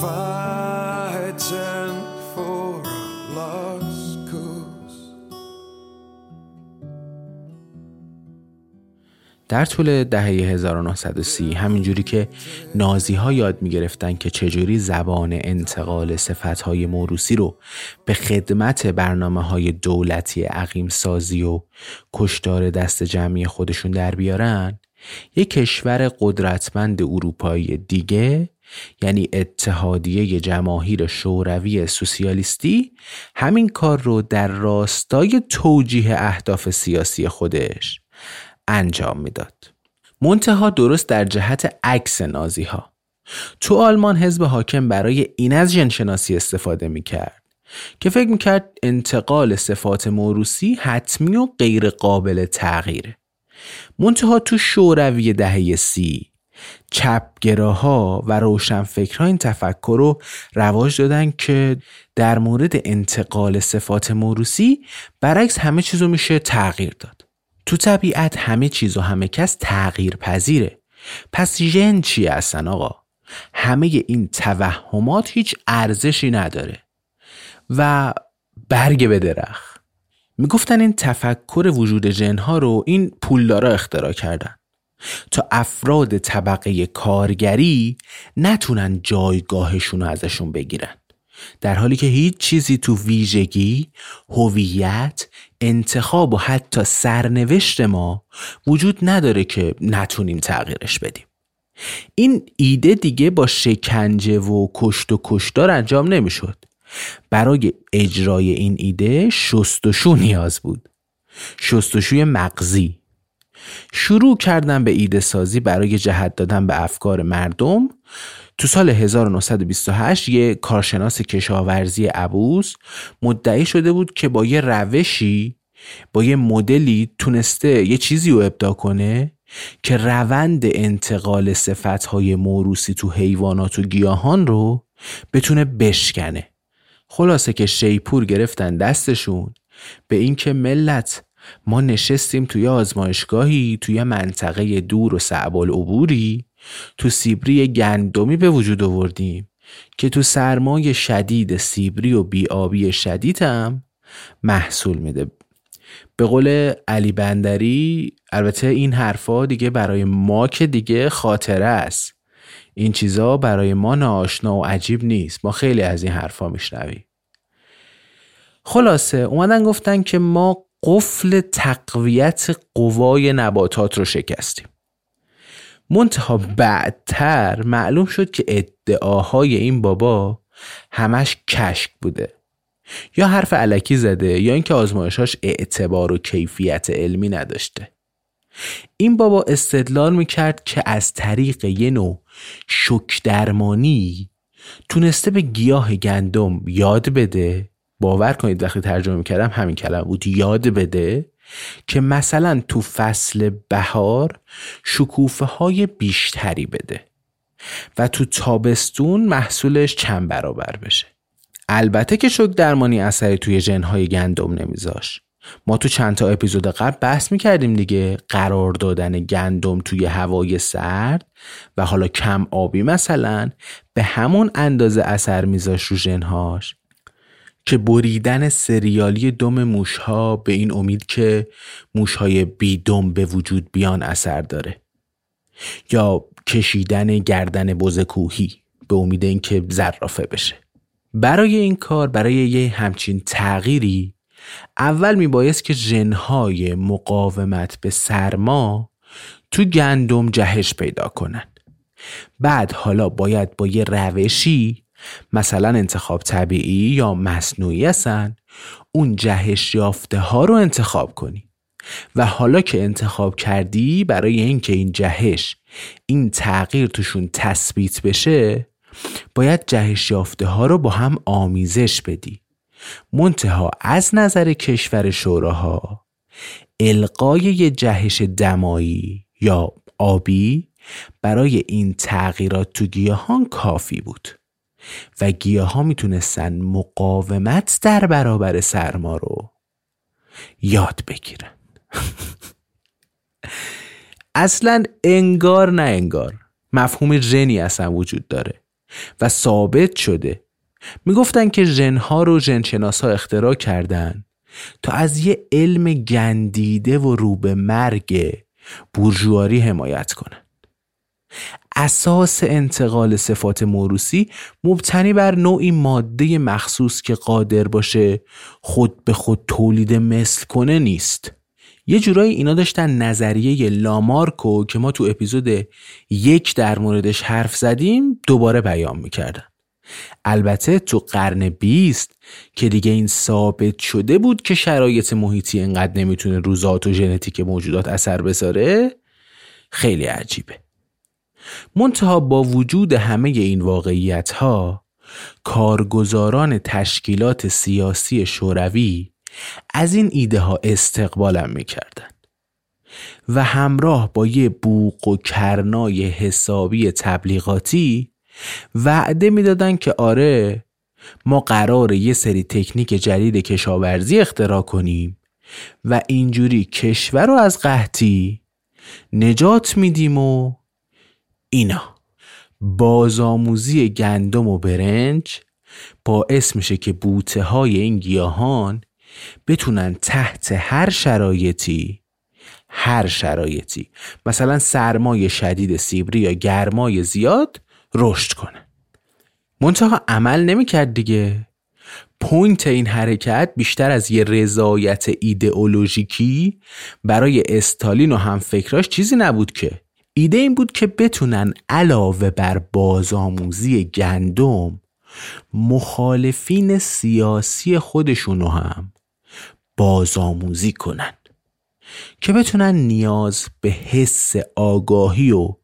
fighting for a lost cause. در طول دهه 1930 همینجوری که نازی ها یاد می گرفتن که چجوری زبان انتقال صفت های موروسی رو به خدمت برنامه های دولتی عقیم سازی و کشتار دست جمعی خودشون در بیارن یک کشور قدرتمند اروپایی دیگه یعنی اتحادیه جماهیر شوروی سوسیالیستی همین کار رو در راستای توجیه اهداف سیاسی خودش انجام می‌داد. منتها درست در جهت عکس نازی ها. تو آلمان حزب حاکم برای این از جنشناسی استفاده می‌کرد که فکر می‌کرد انتقال صفات موروسی حتمی و غیر قابل تغییره. منتها تو شوروی دهه سی چپگراها و روشنفکرها این تفکر رو رواج دادن که در مورد انتقال صفات موروسی برعکس همه چیزو میشه تغییر داد. تو طبیعت همه چیز و همه کس تغییر پذیره پس ژن چی هستن آقا؟ همه این توهمات هیچ ارزشی نداره. و برگ به درخت. می‌گفتن این تفکر وجود جنها رو این پولدارا اختراع کردن تا افراد طبقه کارگری نتونن جایگاهشون رو ازشون بگیرن در حالی که هیچ چیزی تو ویژگی، هویت، انتخاب و حتی سرنوشت ما وجود نداره که نتونیم تغییرش بدیم. این ایده دیگه با شکنجه و کشت و کشتار انجام نمی‌شد. برای اجرای این ایده شستشو نیاز بود. شستشوی مغزی. شروع کردن به ایده سازی برای جهت دادن به افکار مردم. تو سال 1928 یه کارشناس کشاورزی عبوس مدعی شده بود که با یه روشی با یه مدلی تونسته یه چیزی رو ابدا کنه که روند انتقال صفتهای موروسی تو حیوانات و گیاهان رو بتونه بشکنه. خلاصه که شیپور گرفتن دستشون. به اینکه ملت ما نشستیم توی آزمایشگاهی توی منطقه دور و صعب العبوری تو سیبری گندمی به وجود آوردیم که تو سرمای شدید سیبری و بیابی شدید هم محصول میده. به قول علی بندری البته این حرفا دیگه برای ما که دیگه خاطره است. این چیزا برای ما ناآشنا و عجیب نیست. ما خیلی از این حرفا میشنویم. خلاصه اومدن گفتن که ما قفل تقویت قوای نباتات رو شکستیم. منتها بعدتر معلوم شد که ادعاهای این بابا همش کشک بوده. یا حرف علکی زده یا اینکه آزمایشاش اعتبار و کیفیت علمی نداشته. این بابا استدلال می‌کرد که از طریق یه نوع شک درمانی تونسته به گیاه گندم یاد بده باور کنید وقتی ترجمه می‌کردم همین کلمه بود یاد بده که مثلا تو فصل بهار شکوفه های بیشتری بده و تو تابستون محصولش چند برابر بشه. البته که شک درمانی اثری توی جنهای گندم نمیذاش. ما تو چند تا اپیزود قبل بحث می‌کردیم دیگه قرار دادن گندم توی هوای سرد و حالا کم آبی مثلا به همون اندازه اثر میذاش رو جنهاش که بریدن سریالی دم موشها به این امید که موشهای بی دم به وجود بیان اثر داره. یا کشیدن گردن بز کوهی به امید اینکه زرافه بشه. برای این کار برای یه همچین تغییری اول میبایست که ژنهای مقاومت به سرما تو گندم جهش پیدا کنن. بعد حالا باید با یه روشی مثلا انتخاب طبیعی یا مصنوعی هستن اون جهش یافته ها رو انتخاب کنی. و حالا که انتخاب کردی برای اینکه این جهش این تغییر توشون تثبیت بشه باید جهش یافته ها رو با هم آمیزش بدی. منتها از نظر کشور شوراها القای یه جهش دمایی یا آبی برای این تغییرات تو گیاهان کافی بود. و گیاه ها می‌تونستن مقاومت در برابر سرما رو یاد بگیرن. اصلا انگار نه انگار. مفهوم ژنی اصلا وجود داره و ثابت شده. می‌گفتن که ژنها رو ژنشناس ها اختراع کردن تا از یه علم گندیده و رو به مرگ بورژواری حمایت کنن. اساس انتقال صفات موروسی مبتنی بر نوعی ماده مخصوص که قادر باشه خود به خود تولید مثل کنه نیست. یه جورایی اینا داشتن نظریه لامارکو که ما تو اپیزود یک در موردش حرف زدیم دوباره بیان می‌کردن. البته تو قرن بیست که دیگه این ثابت شده بود که شرایط محیطی انقدر نمی‌تونه روزات و ژنتیک موجودات اثر بذاره خیلی عجیبه. منتها با وجود همه این واقعیت ها کارگزاران تشکیلات سیاسی شوروی از این ایده ها استقبالم می‌کردن و همراه با یه بوق و کرنای حسابی تبلیغاتی وعده می‌دادن که آره ما قرار یه سری تکنیک جدید کشاورزی اختراع کنیم و اینجوری کشور رو از قحطی نجات میدیم و اینا. بازآموزی گندم و برنج باعث میشه که بوته های این گیاهان بتونن تحت هر شرایطی هر شرایطی مثلا سرمای شدید سیبری یا گرمای زیاد رشد کنه منتها عمل نمی‌کرد دیگه. point این حرکت بیشتر از یه رضایت ایدئولوژیکی برای استالین و همفکراش چیزی نبود که. ایده این بود که بتونن علاوه بر بازآموزی گندم مخالفین سیاسی خودشونو هم بازآموزی کنن که بتونن نیاز به حس آگاهی و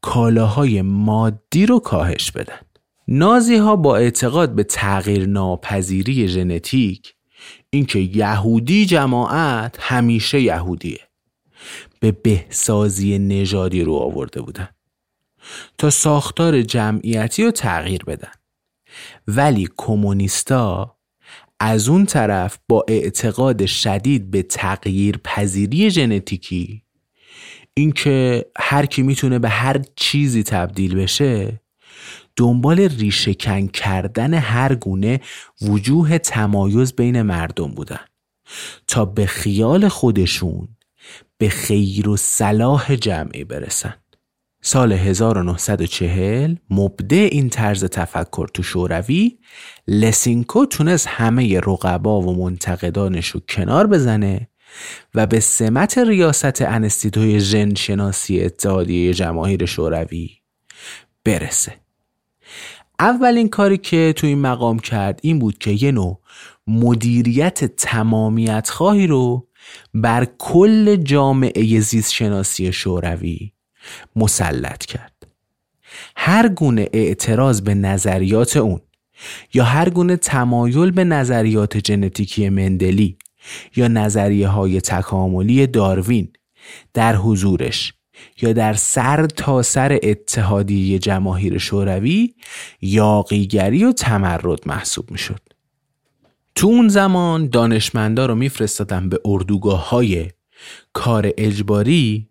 کالاهای مادی رو کاهش بدن. نازی ها با اعتقاد به تغییر ناپذیری ژنتیک اینکه یهودی جماعت همیشه یهودیه. به بهسازی نژادی رو آورده بودن تا ساختار جمعیتی رو تغییر بدن. ولی کمونیستا از اون طرف با اعتقاد شدید به تغییر پذیری ژنتیکی اینکه هر کی می‌تونه به هر چیزی تبدیل بشه دنبال ریشهکن کردن هر گونه وجوه تمایز بین مردم بودن تا به خیال خودشون به خیر و صلاح جمعی برسن. سال 1940 مبدع این طرز تفکر تو شوروی لسینکو تونست همه رقبا و منتقدانش رو کنار بزنه و به سمت ریاست انستیتوی ژن شناسی اتحادیه جماهیر شوروی برسه. اولین کاری که تو این مقام کرد این بود که یه نوع مدیریت تمامیت خواهی رو بر کل جامعه زیست شناسی شوروی مسلط کرد هر گونه اعتراض به نظریات اون یا هر گونه تمایل به نظریات ژنتیکی مندلی یا نظریه های تکاملی داروین در حضورش یا در سر تا سر اتحادیه جماهیر شوروی یاقیگری و تمرد محسوب می‌شد. تو اون زمان دانشمندا رو میفرستادن به اردوگاه های کار اجباری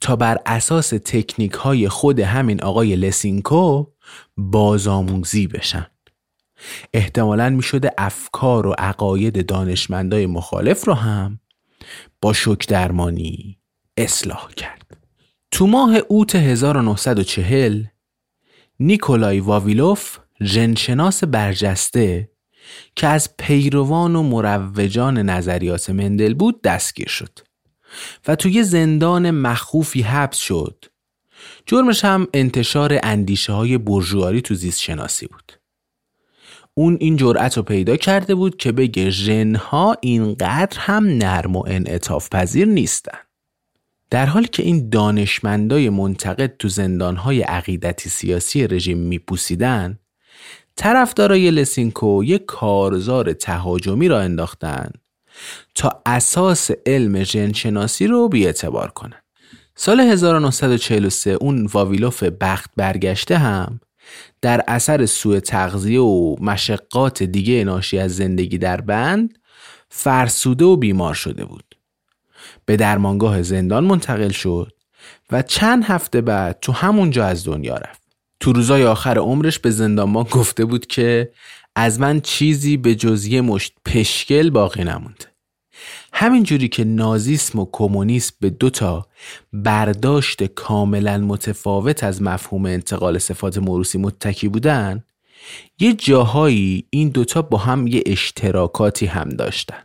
تا بر اساس تکنیک های خود همین آقای لسینکو بازآموزی بشن. احتمالا می شده افکار و عقاید دانشمندای مخالف رو هم با شک درمانی اصلاح کرد. تو ماه اوت 1940 نیکولای واویلوف ژنشناس برجسته که از پیروان و مروجان نظریات مندل بود دستگیر شد و توی زندان مخوفی حبس شد. جرمش هم انتشار اندیشه های برجواری تو زیست شناسی بود. اون این جرأت رو پیدا کرده بود که بگه ژنها اینقدر هم نرم و انعطاف پذیر نیستن. در حالی که این دانشمندای منتقد تو زندانهای عقیدتی سیاسی رژیم میپوسیدن طرفدارای لسینکو یک کارزار تهاجمی را انداختن تا اساس علم ژنشناسی رو بیاعتبار کنن سال 1943 اون واویلوف بخت برگشته هم در اثر سوء تغذیه و مشقات دیگه ناشی از زندگی در بند فرسوده و بیمار شده بود. به درمانگاه زندان منتقل شد و چند هفته بعد تو همونجا از دنیا رفت. تو روزای آخر عمرش به زندانبان گفته بود که از من چیزی به جز یه مشت پشکل باقی نمونده. همینجوری که نازیسم و کمونیسم به دوتا برداشت کاملا متفاوت از مفهوم انتقال صفات موروسی متکی بودن یه جاهایی این دوتا با هم یه اشتراکاتی هم داشتن.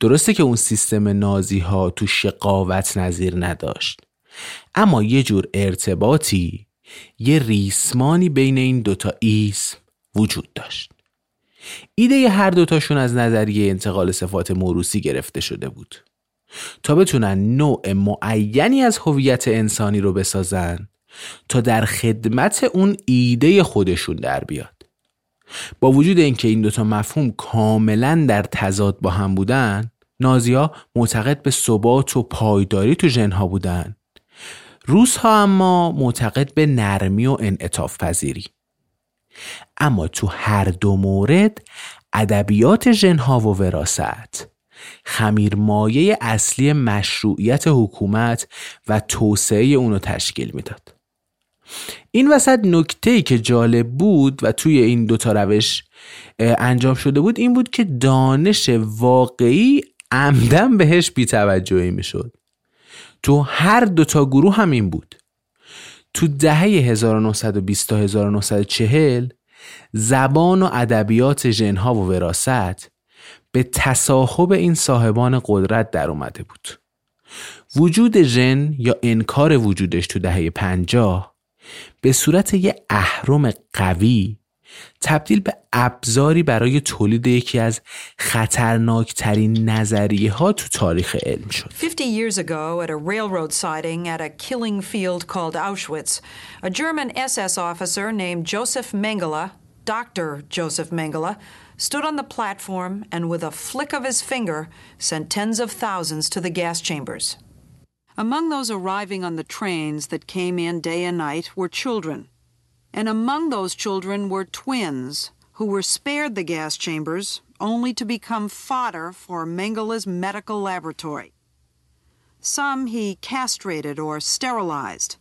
درسته که اون سیستم نازی ها تو شقاوت نظیر نداشت اما یه جور ارتباطی یه ریسمانی بین این دوتا ایسم وجود داشت. ایده هر دوتاشون از نظریه انتقال صفات موروسی گرفته شده بود. تا بتونن نوع معینی از هویت انسانی رو بسازن تا در خدمت اون ایده خودشون در بیاد. با وجود اینکه این دوتا مفهوم کاملا در تضاد با هم بودن نازیا معتقد به ثبات و پایداری تو ژنها بودن. روس ها اما معتقد به نرمی و انعطاف پذیری. اما تو هر دو مورد ادبیات ژنها و وراست خمیر مایه اصلی مشروعیت حکومت و توسعه اونو تشکیل می‌داد. این وسط نکته که جالب بود و توی این دوتا روش انجام شده بود این بود که دانش واقعی عمدن بهش بیتوجهی می‌شد. تو هر دوتا گروه هم این بود. تو دهه 1920 تا 1940 زبان و ادبیات ژنها و وراست به تصاحب این صاحبان قدرت در اومده بود. وجود ژن یا انکار وجودش تو دهه پنجاه به صورت یه اهرم قوی تبدیل به ابزاری برای تولید یکی از خطرناکترین نظریه ها تو تاریخ علم شد. 50 years ago at a railroad siding at a killing field called Auschwitz, a German SS officer named Joseph Mengele, Dr. Joseph Mengele, stood on the platform and with a flick of his finger sent tens of thousands to the gas chambers. Among those arriving on the trains that came in day and night were children. And among those children were twins who were spared the gas chambers only to become fodder for Mengele's medical laboratory. Some he castrated or sterilized.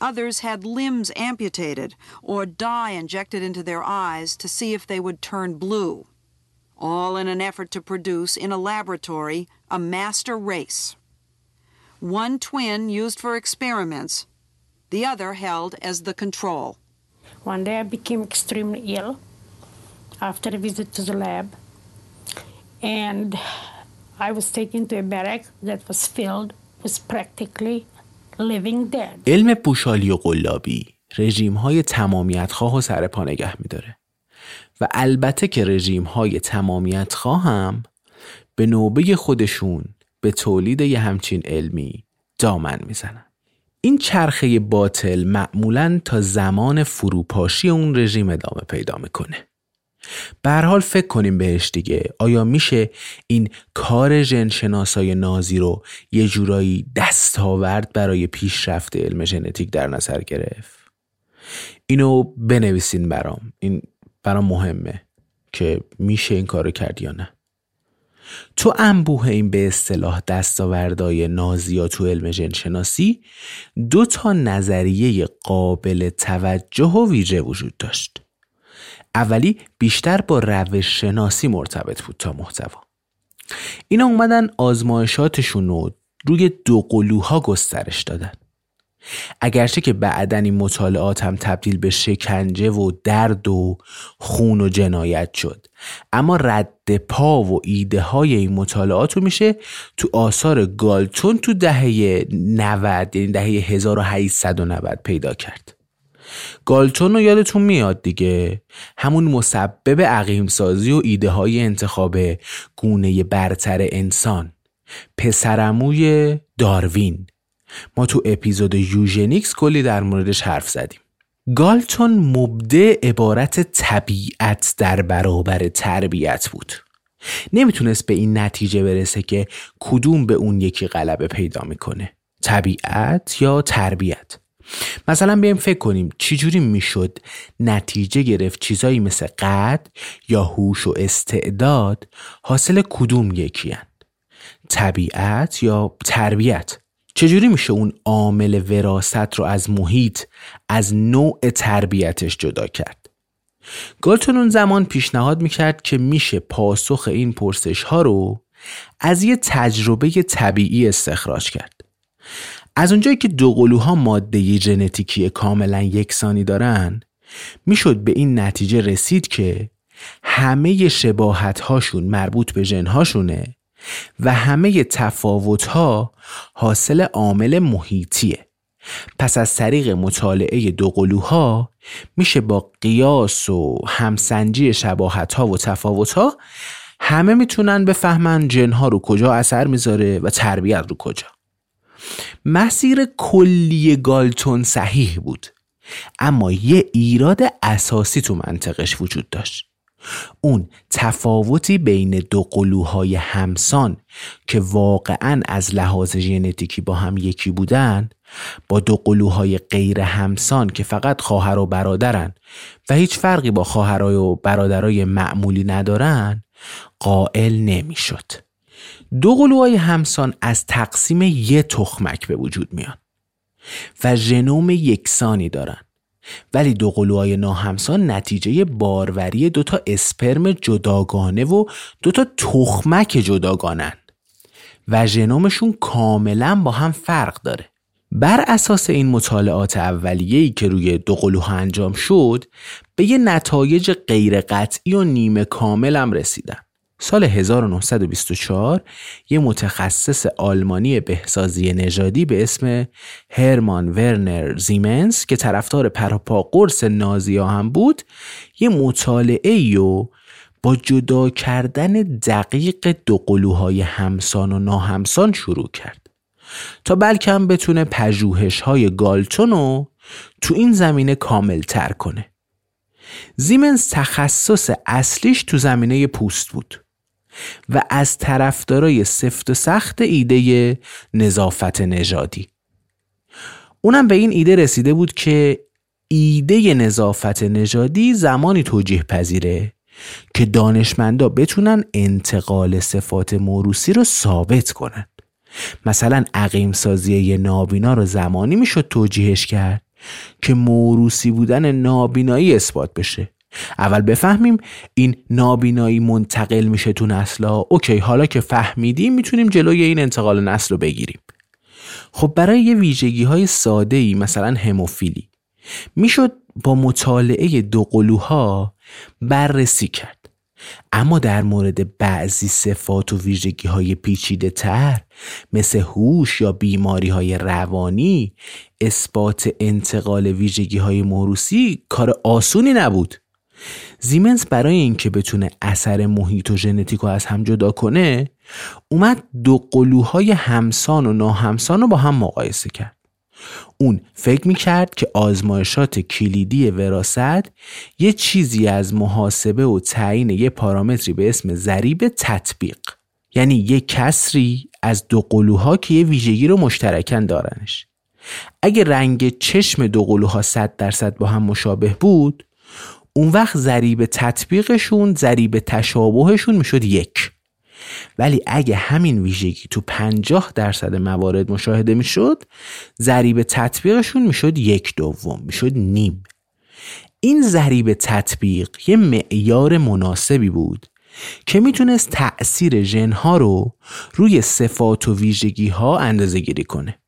Others had limbs amputated or dye injected into their eyes to see if they would turn blue, all in an effort to produce in a laboratory a master race. One twin used for experiments, the other held as the control. One day I became extremely ill after a visit to the lab, and I was taken to a barrack that was filled with practically living dead. علم پوشالی و قلابی رژیم های تمامیت خواه و سر پا نگه میداره و البته که رژیم های تمامیت خواه هم به نوبه خودشون به تولید یه همچین علمی دامن می‌زنن این چرخه باطل معمولا تا زمان فروپاشی اون رژیم ادامه پیدا می‌کنه. به حال فکر کنیم بهش دیگه. آیا میشه این کار ژنشناسای نازی رو یه جورایی دستاورد برای پیشرفت علم ژنتیک در نظر گرفت؟ اینو بنویسین برام. این برام مهمه که میشه این کارو کرد یا نه. تو انبوه این به اصطلاح دستاوردهای نازیا تو علم ژنشناسی دو تا نظریه قابل توجه و ویژه وجود داشت. اولی بیشتر با روش شناسی مرتبط بود تا محتوا. اینا اومدن آزمایشاتشون رو روی دو قلوها گسترش دادن. اگرچه که بعدا این مطالعات هم تبدیل به شکنجه و درد و خون و جنایت شد. اما رد پا و ایده های این مطالعات رو میشه تو آثار گالتون تو دهه 90 یعنی دهه 1890 پیدا کرد. گالتون رو یادتون میاد دیگه؟ همون مسبب عقیم سازی و ایده های انتخاب گونه برتر انسان پسرموی داروین. ما تو اپیزود یوژنیکس کلی در موردش حرف زدیم. گالتون مبدع عبارت طبیعت در برابر تربیت بود. نمی‌تونست به این نتیجه برسه که کدوم به اون یکی غلبه پیدا می‌کنه طبیعت یا تربیت. مثلا بیایم فکر کنیم چجوری می‌شد نتیجه گرفت چیزایی مثل قد یا هوش و استعداد حاصل کدوم یکی هن؟ طبیعت یا تربیت؟ چجوری میشه اون عامل وراست رو از محیط از نوع تربیتش جدا کرد؟ گالتون اون زمان پیشنهاد می‌کرد که میشه پاسخ این پرسش ها رو از یه تجربه طبیعی استخراج کرد. از اونجایی که دو قلوها ماده ژنتیکی کاملا یکسانی دارن می‌شد به این نتیجه رسید که همه شباهت هاشون مربوط به ژنهاشونه و همه تفاوت ها حاصل عامل محیطیه. پس از طریق مطالعه دوقلوها میشه با قیاس و همسنجی شباهت ها و تفاوت ها همه می‌تونن بفهمن جنها رو کجا اثر می‌ذاره و تربیت رو کجا. مسیر کلی گالتون صحیح بود اما یه ایراد اساسی تو منطقش وجود داشت. اون تفاوتی بین دو قلوهای همسان که واقعا از لحاظ ژنتیکی با هم یکی بودن با دو قلوهای غیر همسان که فقط خواهر و برادرن و هیچ فرقی با خواهرای و برادرای معمولی ندارن قائل نمی‌شد. دو قلوهای همسان از تقسیم یه تخمک به وجود میان و ژنوم یکسانی دارن ولی دو قلوهای ناهمسان نتیجه باروری دوتا اسپرم جداگانه و دوتا تخمک جداگانن و ژنومشون کاملا با هم فرق داره. بر اساس این مطالعات اولیه‌ای که روی دو قلوها انجام شد به یه نتایج غیر قطعی و نیمه کاملم رسیدن. سال 1924 یه متخصص آلمانی بهسازی نژادی به اسم هرمان ورنر زیمنس که طرفدار پراپا قرص نازیا هم بود یه مطالعه و با جدا کردن دقیق دو قلوهای همسان و ناهمسان شروع کرد تا بلکه هم بتونه پژوهش های گالتون رو تو این زمینه کامل تر کنه. زیمنس تخصص اصلیش تو زمینه پوست بود. و از طرفدارای سفت و سخت ایده نظافت نژادی. اونم به این ایده رسیده بود که ایده نظافت نژادی زمانی توجیه پذیره که دانشمندا بتونن انتقال صفات موروسی رو ثابت کنن. مثلا عقیم سازی نابینا رو زمانی می‌شد توجیهش کرد که موروسی بودن نابینایی اثبات بشه. اول بفهمیم این نابینایی منتقل میشه تو نسلا اوکی حالا که فهمیدیم می‌تونیم جلوی این انتقال نسل رو بگیریم. خب برای یه ویژگی های ساده ای مثلا هموفیلی می‌شد با مطالعه دو قلوها بررسی کرد. اما در مورد بعضی صفات و ویژگی های پیچیده تر مثل هوش یا بیماری های روانی اثبات انتقال ویژگی های موروسی کار آسونی نبود. زیمنس برای اینکه بتونه اثر محیط و ژنتیک رو از هم جدا کنه اومد دو قلوهای همسان و ناهمسان رو با هم مقایسه کرد. اون فکر می‌کرد که آزمایشات کلیدی وراست یه چیزی از محاسبه و تعیین یه پارامتری به اسم ضریب تطبیق. یعنی یه کسری از دو قلوها که یه ویژگی رو مشترکن دارنش. اگه رنگ چشم دو قلوها صد درصد با هم مشابه بود اون وقت ضریب تطبیقشون ضریب تشابهشون می‌شد یک. ولی اگه همین ویژگی تو پنجاه درصد موارد مشاهده می‌شد ضریب تطبیقشون می‌شد یک دوم می‌شد نیم. این ضریب تطبیق یه معیار مناسبی بود که می‌تونست تأثیر ژنها رو روی صفات و ویژگی ها اندازه گیری کنه.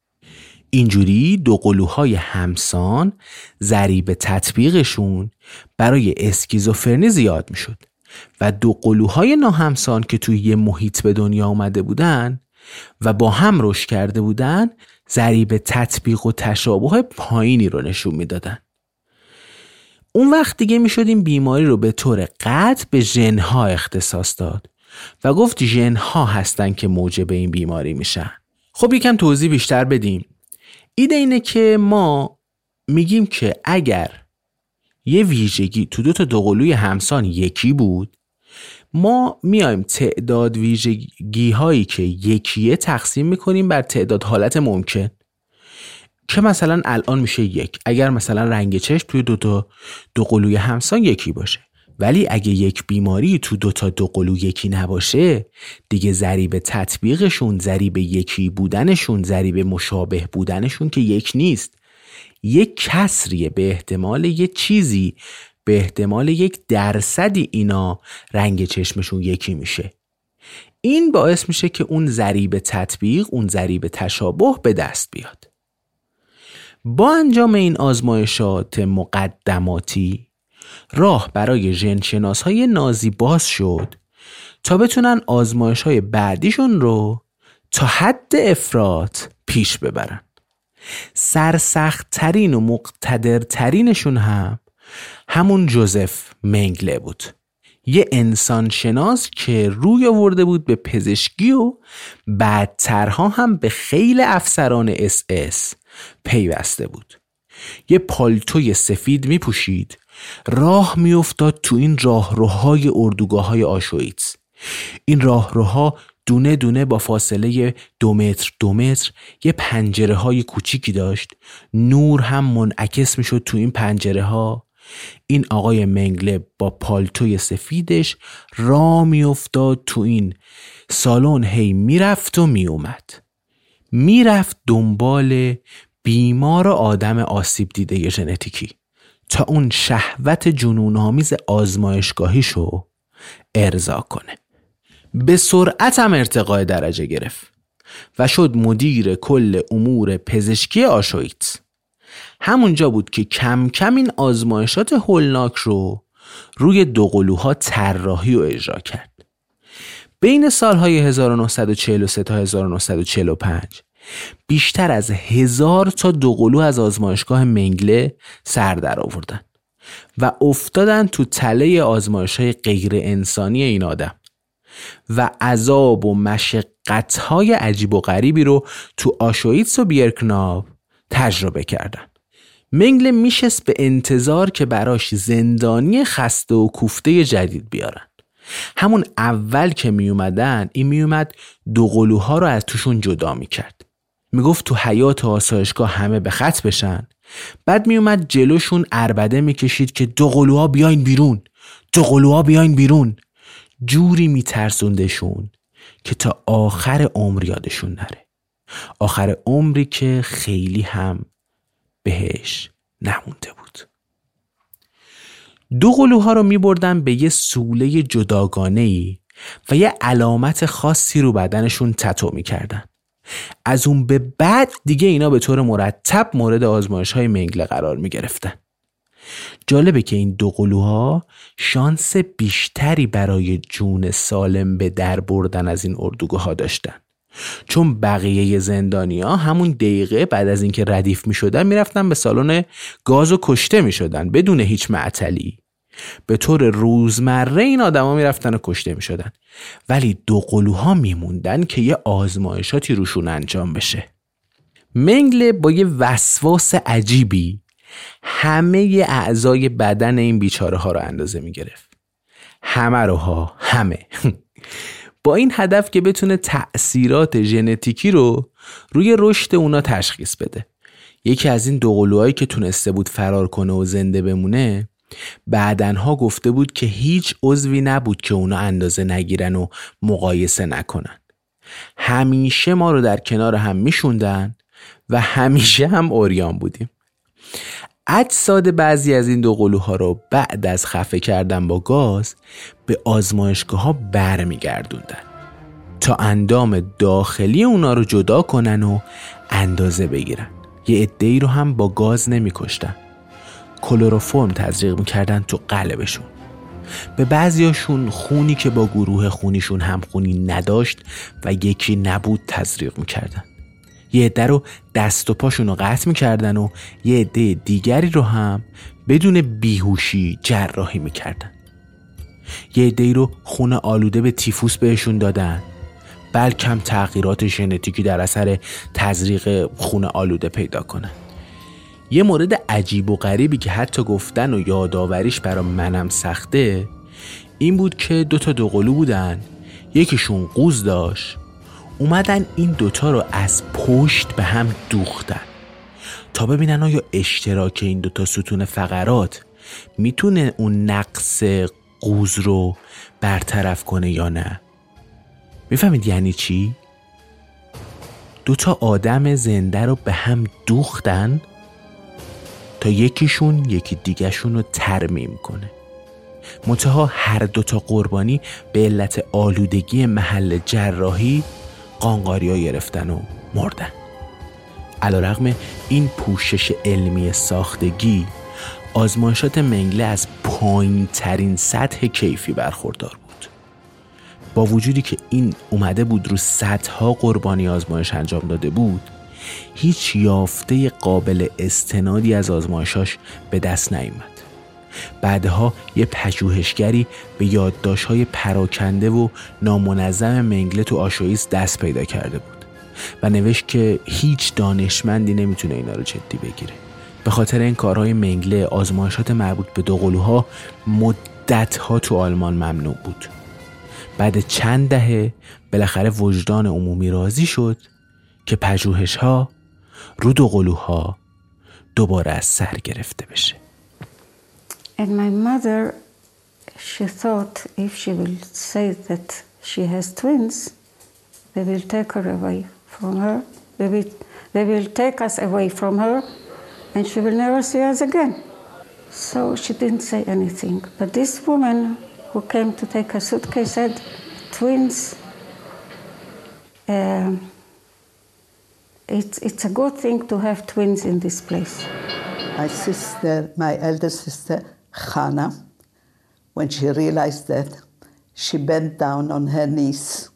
اینجوری دو قلوهای همسان ضریب تطبیقشون برای اسکیزوفرنی زیاد می‌شد و دو قلوهای ناهمسان که توی یه محیط به دنیا آمده بودن و با هم رشد کرده بودن ضریب تطبیق و تشابه پایینی رو نشون می‌دادن. اون وقت دیگه می‌شد این بیماری رو به طور قطع به ژنها اختصاص داد و گفت ژنها هستن که موجب این بیماری میشن. خب یکم توضیح بیشتر بدیم. ایده اینه که ما میگیم که اگر یه ویژگی تو دو تا دوقلوی همسان یکی بود ما میایم تعداد ویژگی هایی که یکیه تقسیم می‌کنیم بر تعداد حالت ممکن. که مثلا الان میشه یک اگر مثلا رنگ چشم توی دو تا دو قلوی همسان یکی باشه. ولی اگه یک بیماری تو دو تا دو قلو یکی نباشه دیگه ضریب تطبیقشون ضریب یکی بودنشون ضریب مشابه بودنشون که یک نیست. یک کسریه به احتمال یه چیزی به احتمال یک درصدی اینا رنگ چشمشون یکی میشه. این باعث میشه که اون ضریب تطبیق اون ضریب تشابه به دست بیاد. با انجام این آزمایشات مقدماتی راه برای ژنشناس های نازی باز شد تا بتونن آزمایش های بعدیشون رو تا حد افراد پیش ببرن. سرسختترین و مقتدرترینشون هم همون جوزف منگله بود. یه انسان شناس که روی آورده بود به پزشکی و بعدترها هم به خیلی افسران اس اس پیوسته بود. یه پالتوی سفید می پوشید راه میافتاد تو این راهروهای اردوگاه های آشویتس. این راهروها دونه دونه با فاصله دو متر دو متر یه پنجره های کوچیکی داشت. نور هم منعکس می‌شد تو این پنجره ها این آقای منگله با پالتوی سفیدش را میافتاد تو این سالن. هی می‌رفت و میومد می‌رفت دنبال بیمار آدم آسیب دیده ژنتیکی. تا اون شهوت جنون آمیز آزمایشگاهیشو ارضا کنه. به سرعت هم ارتقای درجه گرفت و شد مدیر کل امور پزشکی آشویتس همونجا بود که کم کم این آزمایشات هولناک رو روی دوقلوها طراحی و اجرا کرد. بین سالهای 1943 تا 1945 بیشتر از هزار تا دوقلو از آزمایشگاه منگله سر در آوردن و افتادن تو تله آزمایش های غیر انسانی این آدم و عذاب و مشقت های عجیب و غریبی رو تو آشویتس و بیرکناو تجربه کردن. منگله میشست به انتظار که براش زندانی خسته و کوفته جدید بیارن. همون اول که می اومدن این می اومد دو قلوها رو از توشون جدا می کرد می‌گفت تو حیات آسایشگاه همه به خط بشن. بعد میومد جلوشون اربده می‌کشید که دو قلوها بیاین بیرون. دو قلوها بیاین بیرون. جوری میترسوندشون که تا آخر عمر یادشون نره. آخر عمری که خیلی هم بهش نمونده بود. دو قلوها رو میبردن به یه سوله جداگانه ای و یه علامت خاصی رو بدنشون تتو می‌کردن. از اون به بعد دیگه اینا به طور مرتب مورد آزمایش های منگله قرار می گرفتن. جالبه که این دو قلوها شانس بیشتری برای جون سالم به در بردن از این اردوگاه داشتن چون بقیه زندانی ها همون دقیقه بعد از اینکه ردیف می شدن می به سالن گاز و کشته می شدن بدون هیچ معطلی به طور روزمره این آدما می‌رفتن و کشته می‌شدن. ولی دو قلوها میموندن که یه آزمایشاتی روشون انجام بشه. منگله با یه وسواس عجیبی همه اعضای بدن این بیچاره ها رو اندازه می‌گرفت. همه رو ها همه. با این هدف که بتونه تأثیرات ژنتیکی رو روی رشد اونا تشخیص بده. یکی از این دو قلوهایی که تونسته بود فرار کنه و زنده بمونه بعدنها گفته بود که هیچ عضوی نبود که اونا اندازه نگیرن و مقایسه نکنن. همیشه ما رو در کنار هم میشوندن و همیشه هم اوریان بودیم. اجساد بعضی از این دو قلوها رو بعد از خفه کردن با گاز به آزمایشگاه ها برمیگردوندن تا اندام داخلی اونا رو جدا کنن و اندازه بگیرن. یه عده رو هم با گاز نمیکشتن. کلروفرم تزریق می‌کردن تو قلبشون. به بعضیاشون خونی که با گروه خونیشون هم خونی نداشت و یکی نبود تزریق می‌کردن. یه عده رو دست و پاشون رو قطع می‌کردن و یه عده دیگری رو هم بدون بیهوشی جراحی می‌کردن. یه عده رو خون آلوده به تیفوس بهشون دادن. بلکم تغییرات ژنتیکی در اثر تزریق خون آلوده پیدا کنن. یه مورد عجیب و غریبی که حتی گفتن و یادآوریش برا منم سخته این بود که دوتا دوقلو بودن. یکیشون قوز داشت. اومدن این دوتا رو از پشت به هم دوختن. تا ببینن آیا اشتراک این دوتا ستون فقرات می‌تونه اون نقص قوز رو برطرف کنه یا نه. می‌فهمید یعنی چی؟ دوتا آدم زنده رو به هم دوختن؟ تا یکیشون یکی دیگهشون رو ترمیم کنه. منتها هر دوتا قربانی به علت آلودگی محل جراحی قانقاری ها گرفتن و مردن. علا رقم این پوشش علمی ساختگی آزمایشات منگله از پایین ترین سطح کیفی برخوردار بود. با وجودی که این اومده بود رو صدها قربانی آزمایش انجام داده بود هیچ یافته قابل استنادی از آزمایشاش به دست نیامد بعدها یه پژوهشگری به یادداشت‌های پراکنده و نامنظم منگله تو آشویس دست پیدا کرده بود و نوشت که هیچ دانشمندی نمی‌تونه اینا رو جدی بگیره. به خاطر این کارهای منگله آزمایشات مربوط به دوقلوها مدتها تو آلمان ممنوع بود. بعد چند دهه بالاخره وجدان عمومی راضی شد که پژوهش ها رو دوقلوها دوباره از سر گرفته بشه And my mother, she thought if she will say that she has twins, they will take her away from her. They will, they will take us away from her, and she will never see us again. So she didn't say anything. But this woman who came to take her suitcase said, twins, um, it's, it's a good thing to have twins in this place. My sister, my elder sister, Hannah, when she realized that, she bent down on her knees.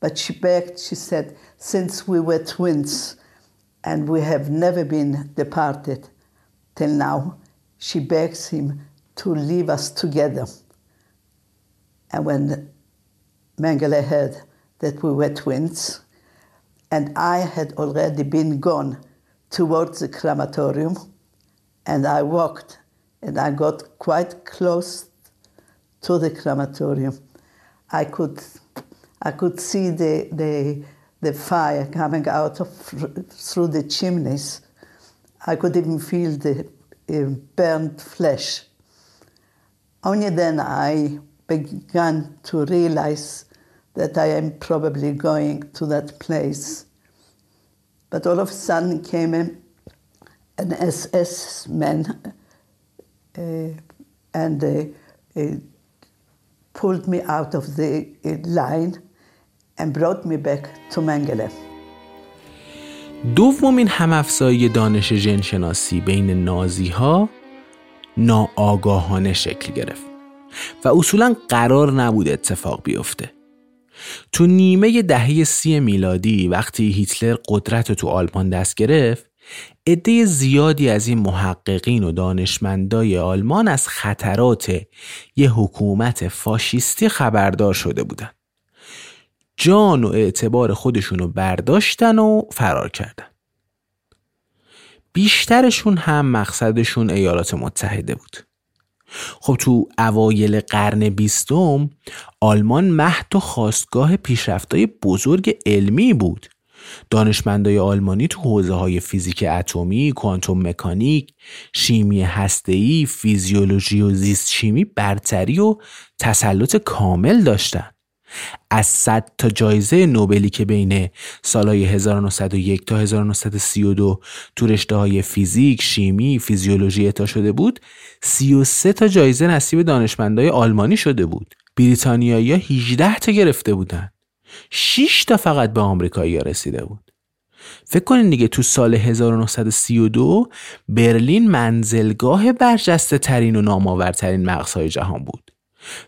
But she begged, she said, since we were twins and we have never been departed till now, she begs him to leave us together. And when Mengele heard that we were twins, and I had already been gone towards the crematorium, and I walked and I got quite close to the crematorium. I could, I could see the, the, the fire coming out of, through the chimneys. I could even feel the uh, burnt flesh. Only then I began to realize that I am probably going to that place. But all of a sudden came a, an SS man uh, and uh, uh, pulled me out of the uh, line and brought me back to Mengele. دومین همافزایی دانش ژنشناسی بین نازی ها ناآگاهانه شکل گرفت و اصولا قرار نبود اتفاق بیفته تو نیمه دهه سی میلادی وقتی هیتلر قدرت تو آلمان دست گرفت عده زیادی از این محققین و دانشمندای آلمان از خطرات یه حکومت فاشیستی خبردار شده بودن. جان و اعتبار خودشونو برداشتن و فرار کردن. بیشترشون هم مقصدشون ایالات متحده بود. خب تو اوایل قرن بیستم آلمان مهد و خواستگاه پیشرفتای بزرگ علمی بود دانشمندای آلمانی تو حوزه های فیزیک اتمی، کوانتوم مکانیک، شیمی هسته‌ای، فیزیولوژی و زیست شیمی برتری و تسلط کامل داشتن. از 100 تا جایزه نوبلی که بین سالهای 1901 تا 1932 تو رشته های فیزیک، شیمی، فیزیولوژی اعطا شده بود، 33 تا جایزه نصیب دانشمندای آلمانی شده بود. بریتانیایی 18 تا گرفته بودن. 6 تا فقط به آمریکایی رسیده بود. فکر کنین دیگه تو سال 1932 برلین منزلگاه برجسته ترین و نامآورترین مغزهای جهان بود.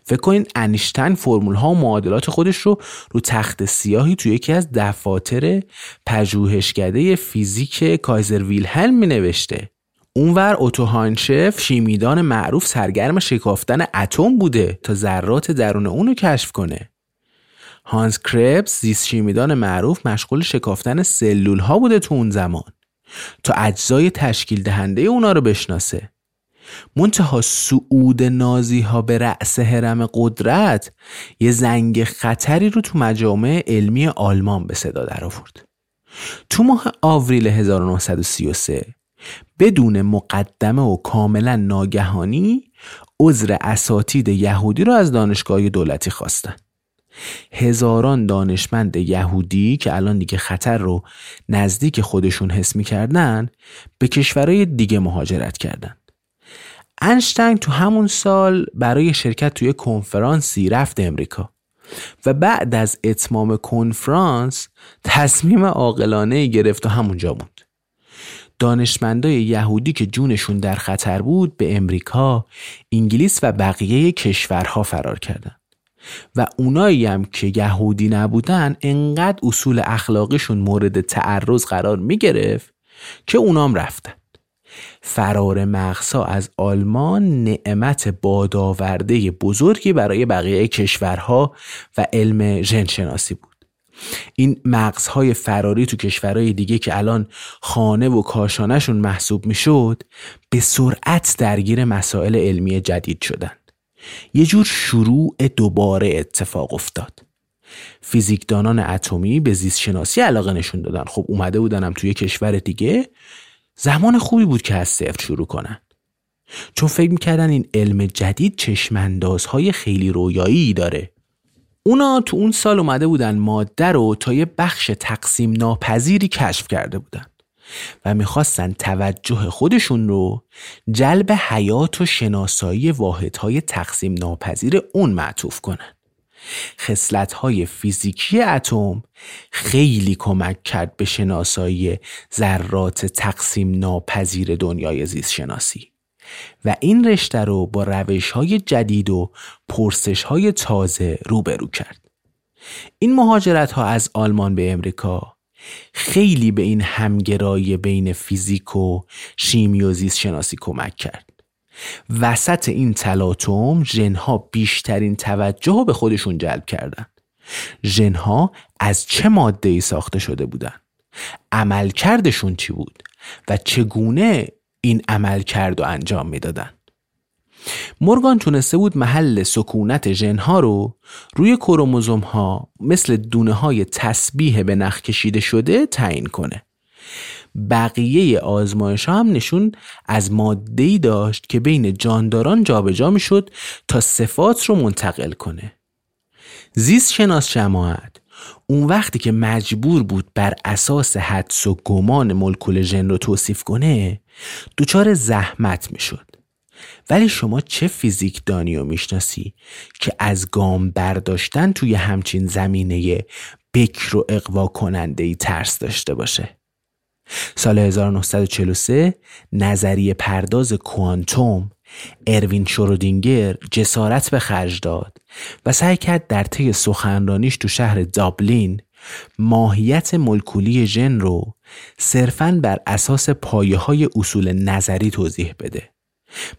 فکر کنین انیشتین فرمول ها و معادلات خودش رو رو تخت سیاهی توی یکی از دفاتر پژوهشکده فیزیک کایزر ویلهلم می نوشته. اونور اوتو هانشف شیمیدان معروف سرگرم شکافتن اتم بوده تا ذرات درون اون رو کشف کنه. هانس کربس زیست شیمیدان معروف مشغول شکافتن سلول ها بوده تو اون زمان تا اجزای تشکیل دهنده اونا رو بشناسه. منتها سعود نازی ها به رأس هرم قدرت یه زنگ خطری رو تو مجامع علمی آلمان به صدا در آورد. تو ماه آوریل 1933 بدون مقدمه و کاملا ناگهانی عذر اساتید یهودی رو از دانشگاه دولتی خواستن. هزاران دانشمند یهودی که الان دیگه خطر رو نزدیک خودشون حس می‌کردن به کشورهای دیگه مهاجرت کردن. انشتنگ تو همون سال برای شرکت توی کنفرانسی رفت امریکا و بعد از اتمام کنفرانس تصمیم عاقلانه گرفت و همونجا موند. دانشمندای یهودی که جونشون در خطر بود به امریکا، انگلیس و بقیه کشورها فرار کردند. و اونایی هم که یهودی نبودن انقدر اصول اخلاقیشون مورد تعرض قرار می گرفت که اونام رفتن فرار مغسا از آلمان نعمت بادآورده بزرگی برای بقیه کشورها و علم ژنشناسی بود. این مغزهای فراری تو کشورهای دیگه که الان خانه و کاشانشون محسوب می‌شد به سرعت درگیر مسائل علمی جدید شدند. یه جور شروع دوباره اتفاق افتاد. فیزیکدانان اتمی به زیست شناسی علاقه نشون دادن. خب اومده بودنم توی کشور دیگه. زمان خوبی بود که از صفر شروع کنن. چون فکر می‌کردن این علم جدید چشماندازهای خیلی رویایی داره. اونا تو اون سال اومده بودن ماده رو تا یه بخش تقسیم ناپذیری کشف کرده بودن و می‌خواستن توجه خودشون رو جلب حیات و شناسایی واحدهای تقسیم ناپذیر اون معطوف کنن. خصلت های فیزیکی اتم خیلی کمک کرد به شناسایی ذرات تقسیم ناپذیر دنیای زیست شناسی و این رشته رو با روش های جدید و پرسش های تازه روبرو کرد. این مهاجرت ها از آلمان به امریکا خیلی به این همگرایی بین فیزیک و شیمی و زیست شناسی کمک کرد. وسط این تلاطم ژنها بیشترین توجه رو به خودشون جلب کردند. ژنها از چه ماده ای ساخته شده بودند؟ عملکردشون چی بود و چگونه این عمل کرد و انجام می‌دادن مورگان تونسته بود محل سکونت ژنها رو روی کروموزوم ها مثل دونه های تسبیح به نخ کشیده شده تعیین کنه بقیه آزمایش هم نشون از ماده داشت که بین جانداران جابجا می‌شد تا صفات رو منتقل کنه. زیست شناس جماعت اون وقتی که مجبور بود بر اساس حدس و گمان ملکول ژن رو توصیف کنه دچار زحمت می‌شد. ولی شما چه فیزیک دانی و می‌شناسی که از گام برداشتن توی همچین زمینه بکر و اقوا کننده ای ترس داشته باشه؟ سال 1943 نظریه پرداز کوانتوم اروین شرودینگر جسارت به خرج داد و سعی کرد در طی سخنرانیش تو شهر دابلین ماهیت ملکولی ژن رو صرفاً بر اساس پایه های اصول نظری توضیح بده.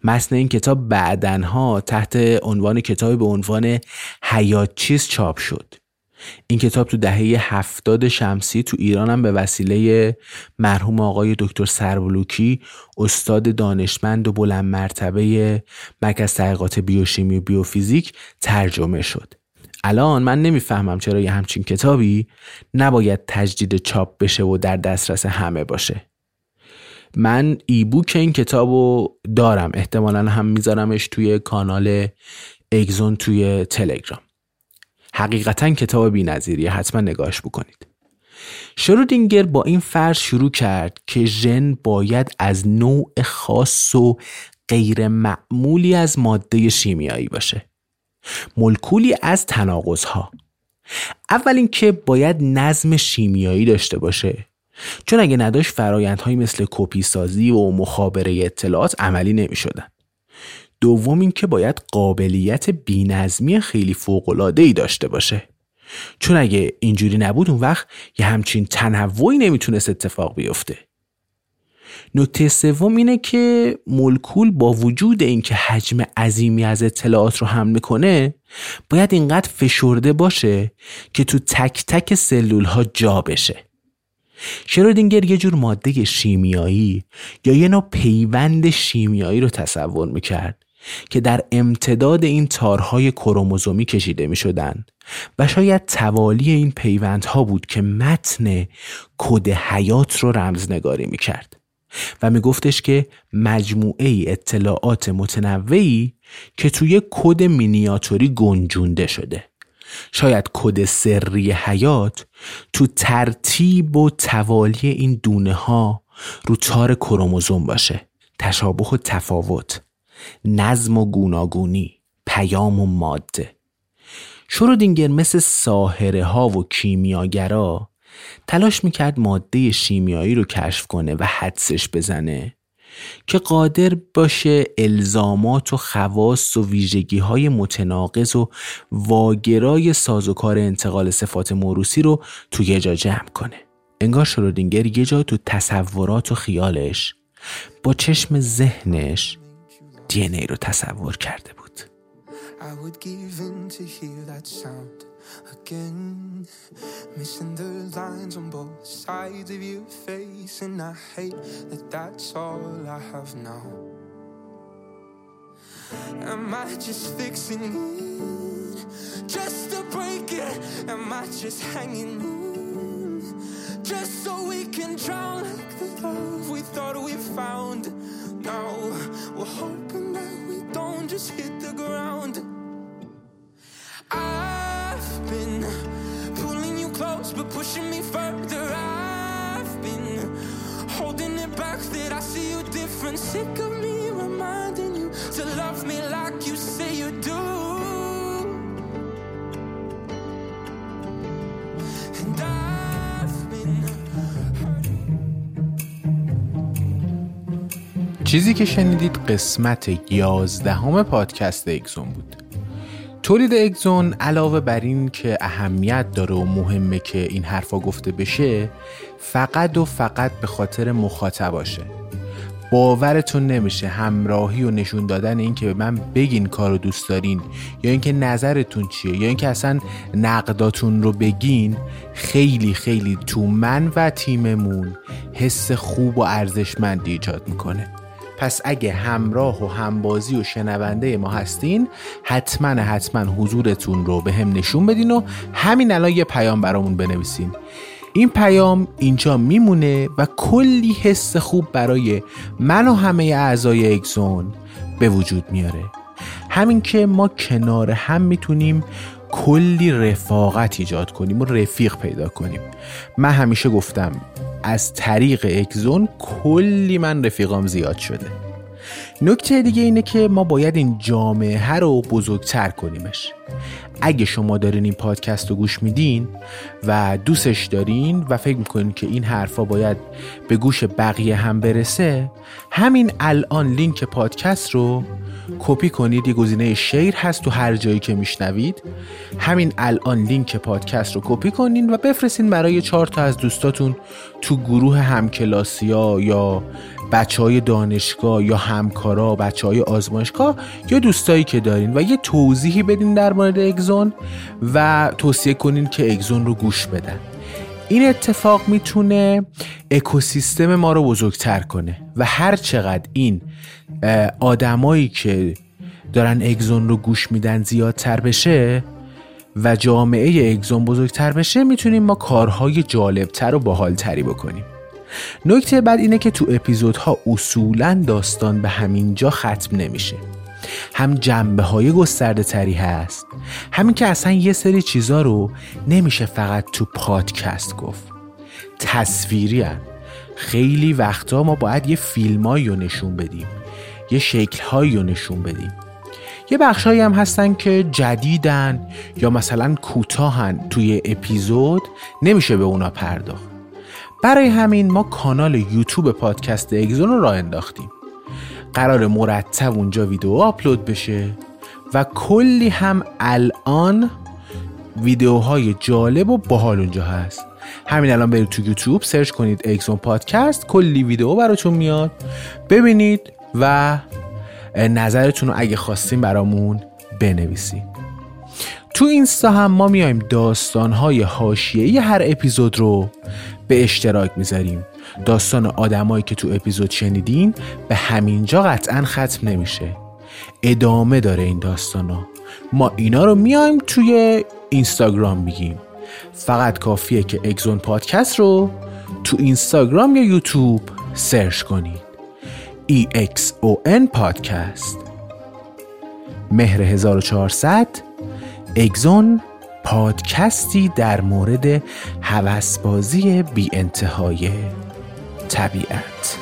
متن این کتاب بعدنها تحت عنوان کتابی به عنوان حیات چیز چاپ شد. این کتاب تو دهه هفتاد شمسی تو ایران هم به وسیله مرحوم آقای دکتر سربلوکی استاد دانشمند و بلند مرتبه مرکز تحقیقات بیوشیمی و بیوفیزیک ترجمه شد. الان من نمی‌فهمم چرا یه همچین کتابی نباید تجدید چاپ بشه و در دسترس همه باشه. من ایبوک این کتاب رو دارم. احتمالا هم میذارمش توی کانال اگزون توی تلگرام. حقیقتا کتاب بی نظیریه حتما نگاهش بکنید. شرودینگر با این فرض شروع کرد که ژن باید از نوع خاص و غیر معمولی از ماده شیمیایی باشه. ملکولی از تناقض ها اول اینکه باید نظم شیمیایی داشته باشه. چون اگه نداشت فرایندهایی مثل کپی سازی و مخابره اطلاعات عملی نمی شدن. دوم اینکه باید قابلیت بینظمی خیلی فوقلاده ای داشته باشه. چون اگه اینجوری نبود اون وقت یه همچین تنوعی نمی‌تونست اتفاق بیفته. نکته سوم اینه که مولکول با وجود اینکه حجم عظیمی از اطلاعات رو حمل می‌کنه باید اینقدر فشرده باشه که تو تک تک سلول ها جا بشه. شرودینگر یه جور ماده شیمیایی یا یه نوع پیوند شیمیایی رو تصور می‌کرد. که در امتداد این تارهای کروموزومی کشیده می شدن و شاید توالی این پیوندها بود که متن کد حیات رو رمزنگاری می کرد و می گفتش که مجموعه اطلاعات متنوعی که توی کد مینیاتوری گنجونده شده. شاید کد سری حیات تو ترتیب و توالی این دونه ها رو تار کروموزوم باشه. تشابه و تفاوت. نظم و گوناگونی پیام و ماده. شرودینگر مثل ساهره ها و کیمیاگرا تلاش می‌کرد ماده شیمیایی رو کشف کنه و حدسش بزنه که قادر باشه الزامات و خواست و ویژگی های متناقض و واگرای سازوکار انتقال صفات موروسی رو توی جا جمع کنه. انگار شرودینگر یه جا تو تصورات و خیالش با چشم ذهنش دی ای رو تصور کرده بود I would give in to hear that sound again. Missing the lines on both sides of your face, and I hate that that's all I have now. Am I just fixing it just to break it? Am I just hanging in just so we can drown like the love we thought we found? Now we're hoping that we don't just hit the ground. I've been pulling you close but pushing me further. I've been holding it back that I see you different. Sick of me reminding you to love me like you say you do. چیزی که شنیدید قسمت یازدهم پادکست اکسون بود. تولید اگزون علاوه بر این که اهمیت داره و مهمه که این حرفا گفته بشه فقط و فقط به خاطر مخاطباشه. باورتون نمیشه همراهی و نشون دادن این که به من بگین کارو دوست دارین یا اینکه نظرتون چیه یا اینکه اصلا نقداتون رو بگین خیلی خیلی تو من و تیممون حس خوب و ارزشمندی ایجاد می‌کنه. پس اگه همراه و همبازی و شنونده ما هستین حتما حتما حضورتون رو به هم نشون بدین و همین الان یه پیام برامون بنویسین. این پیام اینجا میمونه و کلی حس خوب برای من و همه اعضای اکزون به وجود میاره. همین که ما کنار هم می‌تونیم کلی رفاقت ایجاد کنیم و رفیق پیدا کنیم. من همیشه گفتم از طریق اکزون کلی من رفیقام زیاد شده. نکته دیگه اینه که ما باید این جامعه رو بزرگتر کنیمش. اگه شما دارین این پادکست رو گوش میدین و دوستش دارین و فکر می‌کنین که این حرفا باید به گوش بقیه هم برسه همین الان لینک پادکست رو کپی کنید. یه گزینه شیر هست تو هر جایی که میشنوید. همین الان لینک پادکست رو کپی کنین و بفرستین برای چهار تا از دوستاتون تو گروه همکلاسیا یا بچه های دانشگاه یا همکارا بچه های آزمایشگاه یا دوستایی که دارین و یه توضیحی بدین در مورد اگزون و توصیه کنین که اگزون رو گوش بدن. این اتفاق می‌تونه اکوسیستم ما رو بزرگتر کنه و هر چقدر این آدمایی که دارن اگزون رو گوش میدن زیادتر بشه و جامعه اگزون بزرگتر بشه می‌تونیم ما کارهای جالبتر و باحالتری بکنیم. نکته بعد اینه که تو اپیزودها اصولا داستان به همین جا ختم نمیشه. هم جنبه های گسترده تری هست همین که اصلا یه سری چیزا رو نمیشه فقط تو پادکست گفت. تصویری هن. خیلی وقتا ما باید یه فیلمایی رو نشون بدیم یه شکلهایی رو نشون بدیم. یه بخشهایی هم هستن که جدیدن یا مثلا کوتاهن توی اپیزود نمیشه به اونا پرداخت. برای همین ما کانال یوتیوب پادکست اگزون رو راه انداختیم. قرار مرتب اونجا ویدیو آپلود بشه و کلی هم الان ویدیوهای جالب و باحال اونجا هست. همین الان برید تو یوتیوب سرچ کنید اکسون پادکست کلی ویدیو براتون میاد. ببینید و نظرتون رو اگه خواستیم برامون بنویسید تو اینستا هم ما میایم داستانهای حاشیه‌ای هر اپیزود رو به اشتراک می‌ذاریم. داستان آدمایی که تو اپیزود شنیدین به همینجا قطعا ختم نمیشه. ادامه داره این داستانا. ما اینا رو میایم توی اینستاگرام میگیم. فقط کافیه که اگزون پادکست رو تو اینستاگرام یا یوتیوب سرچ کنید EXON پادکست. مهر 1400 اگزون پادکستی در مورد هوسبازی بی انتهای طبیعت.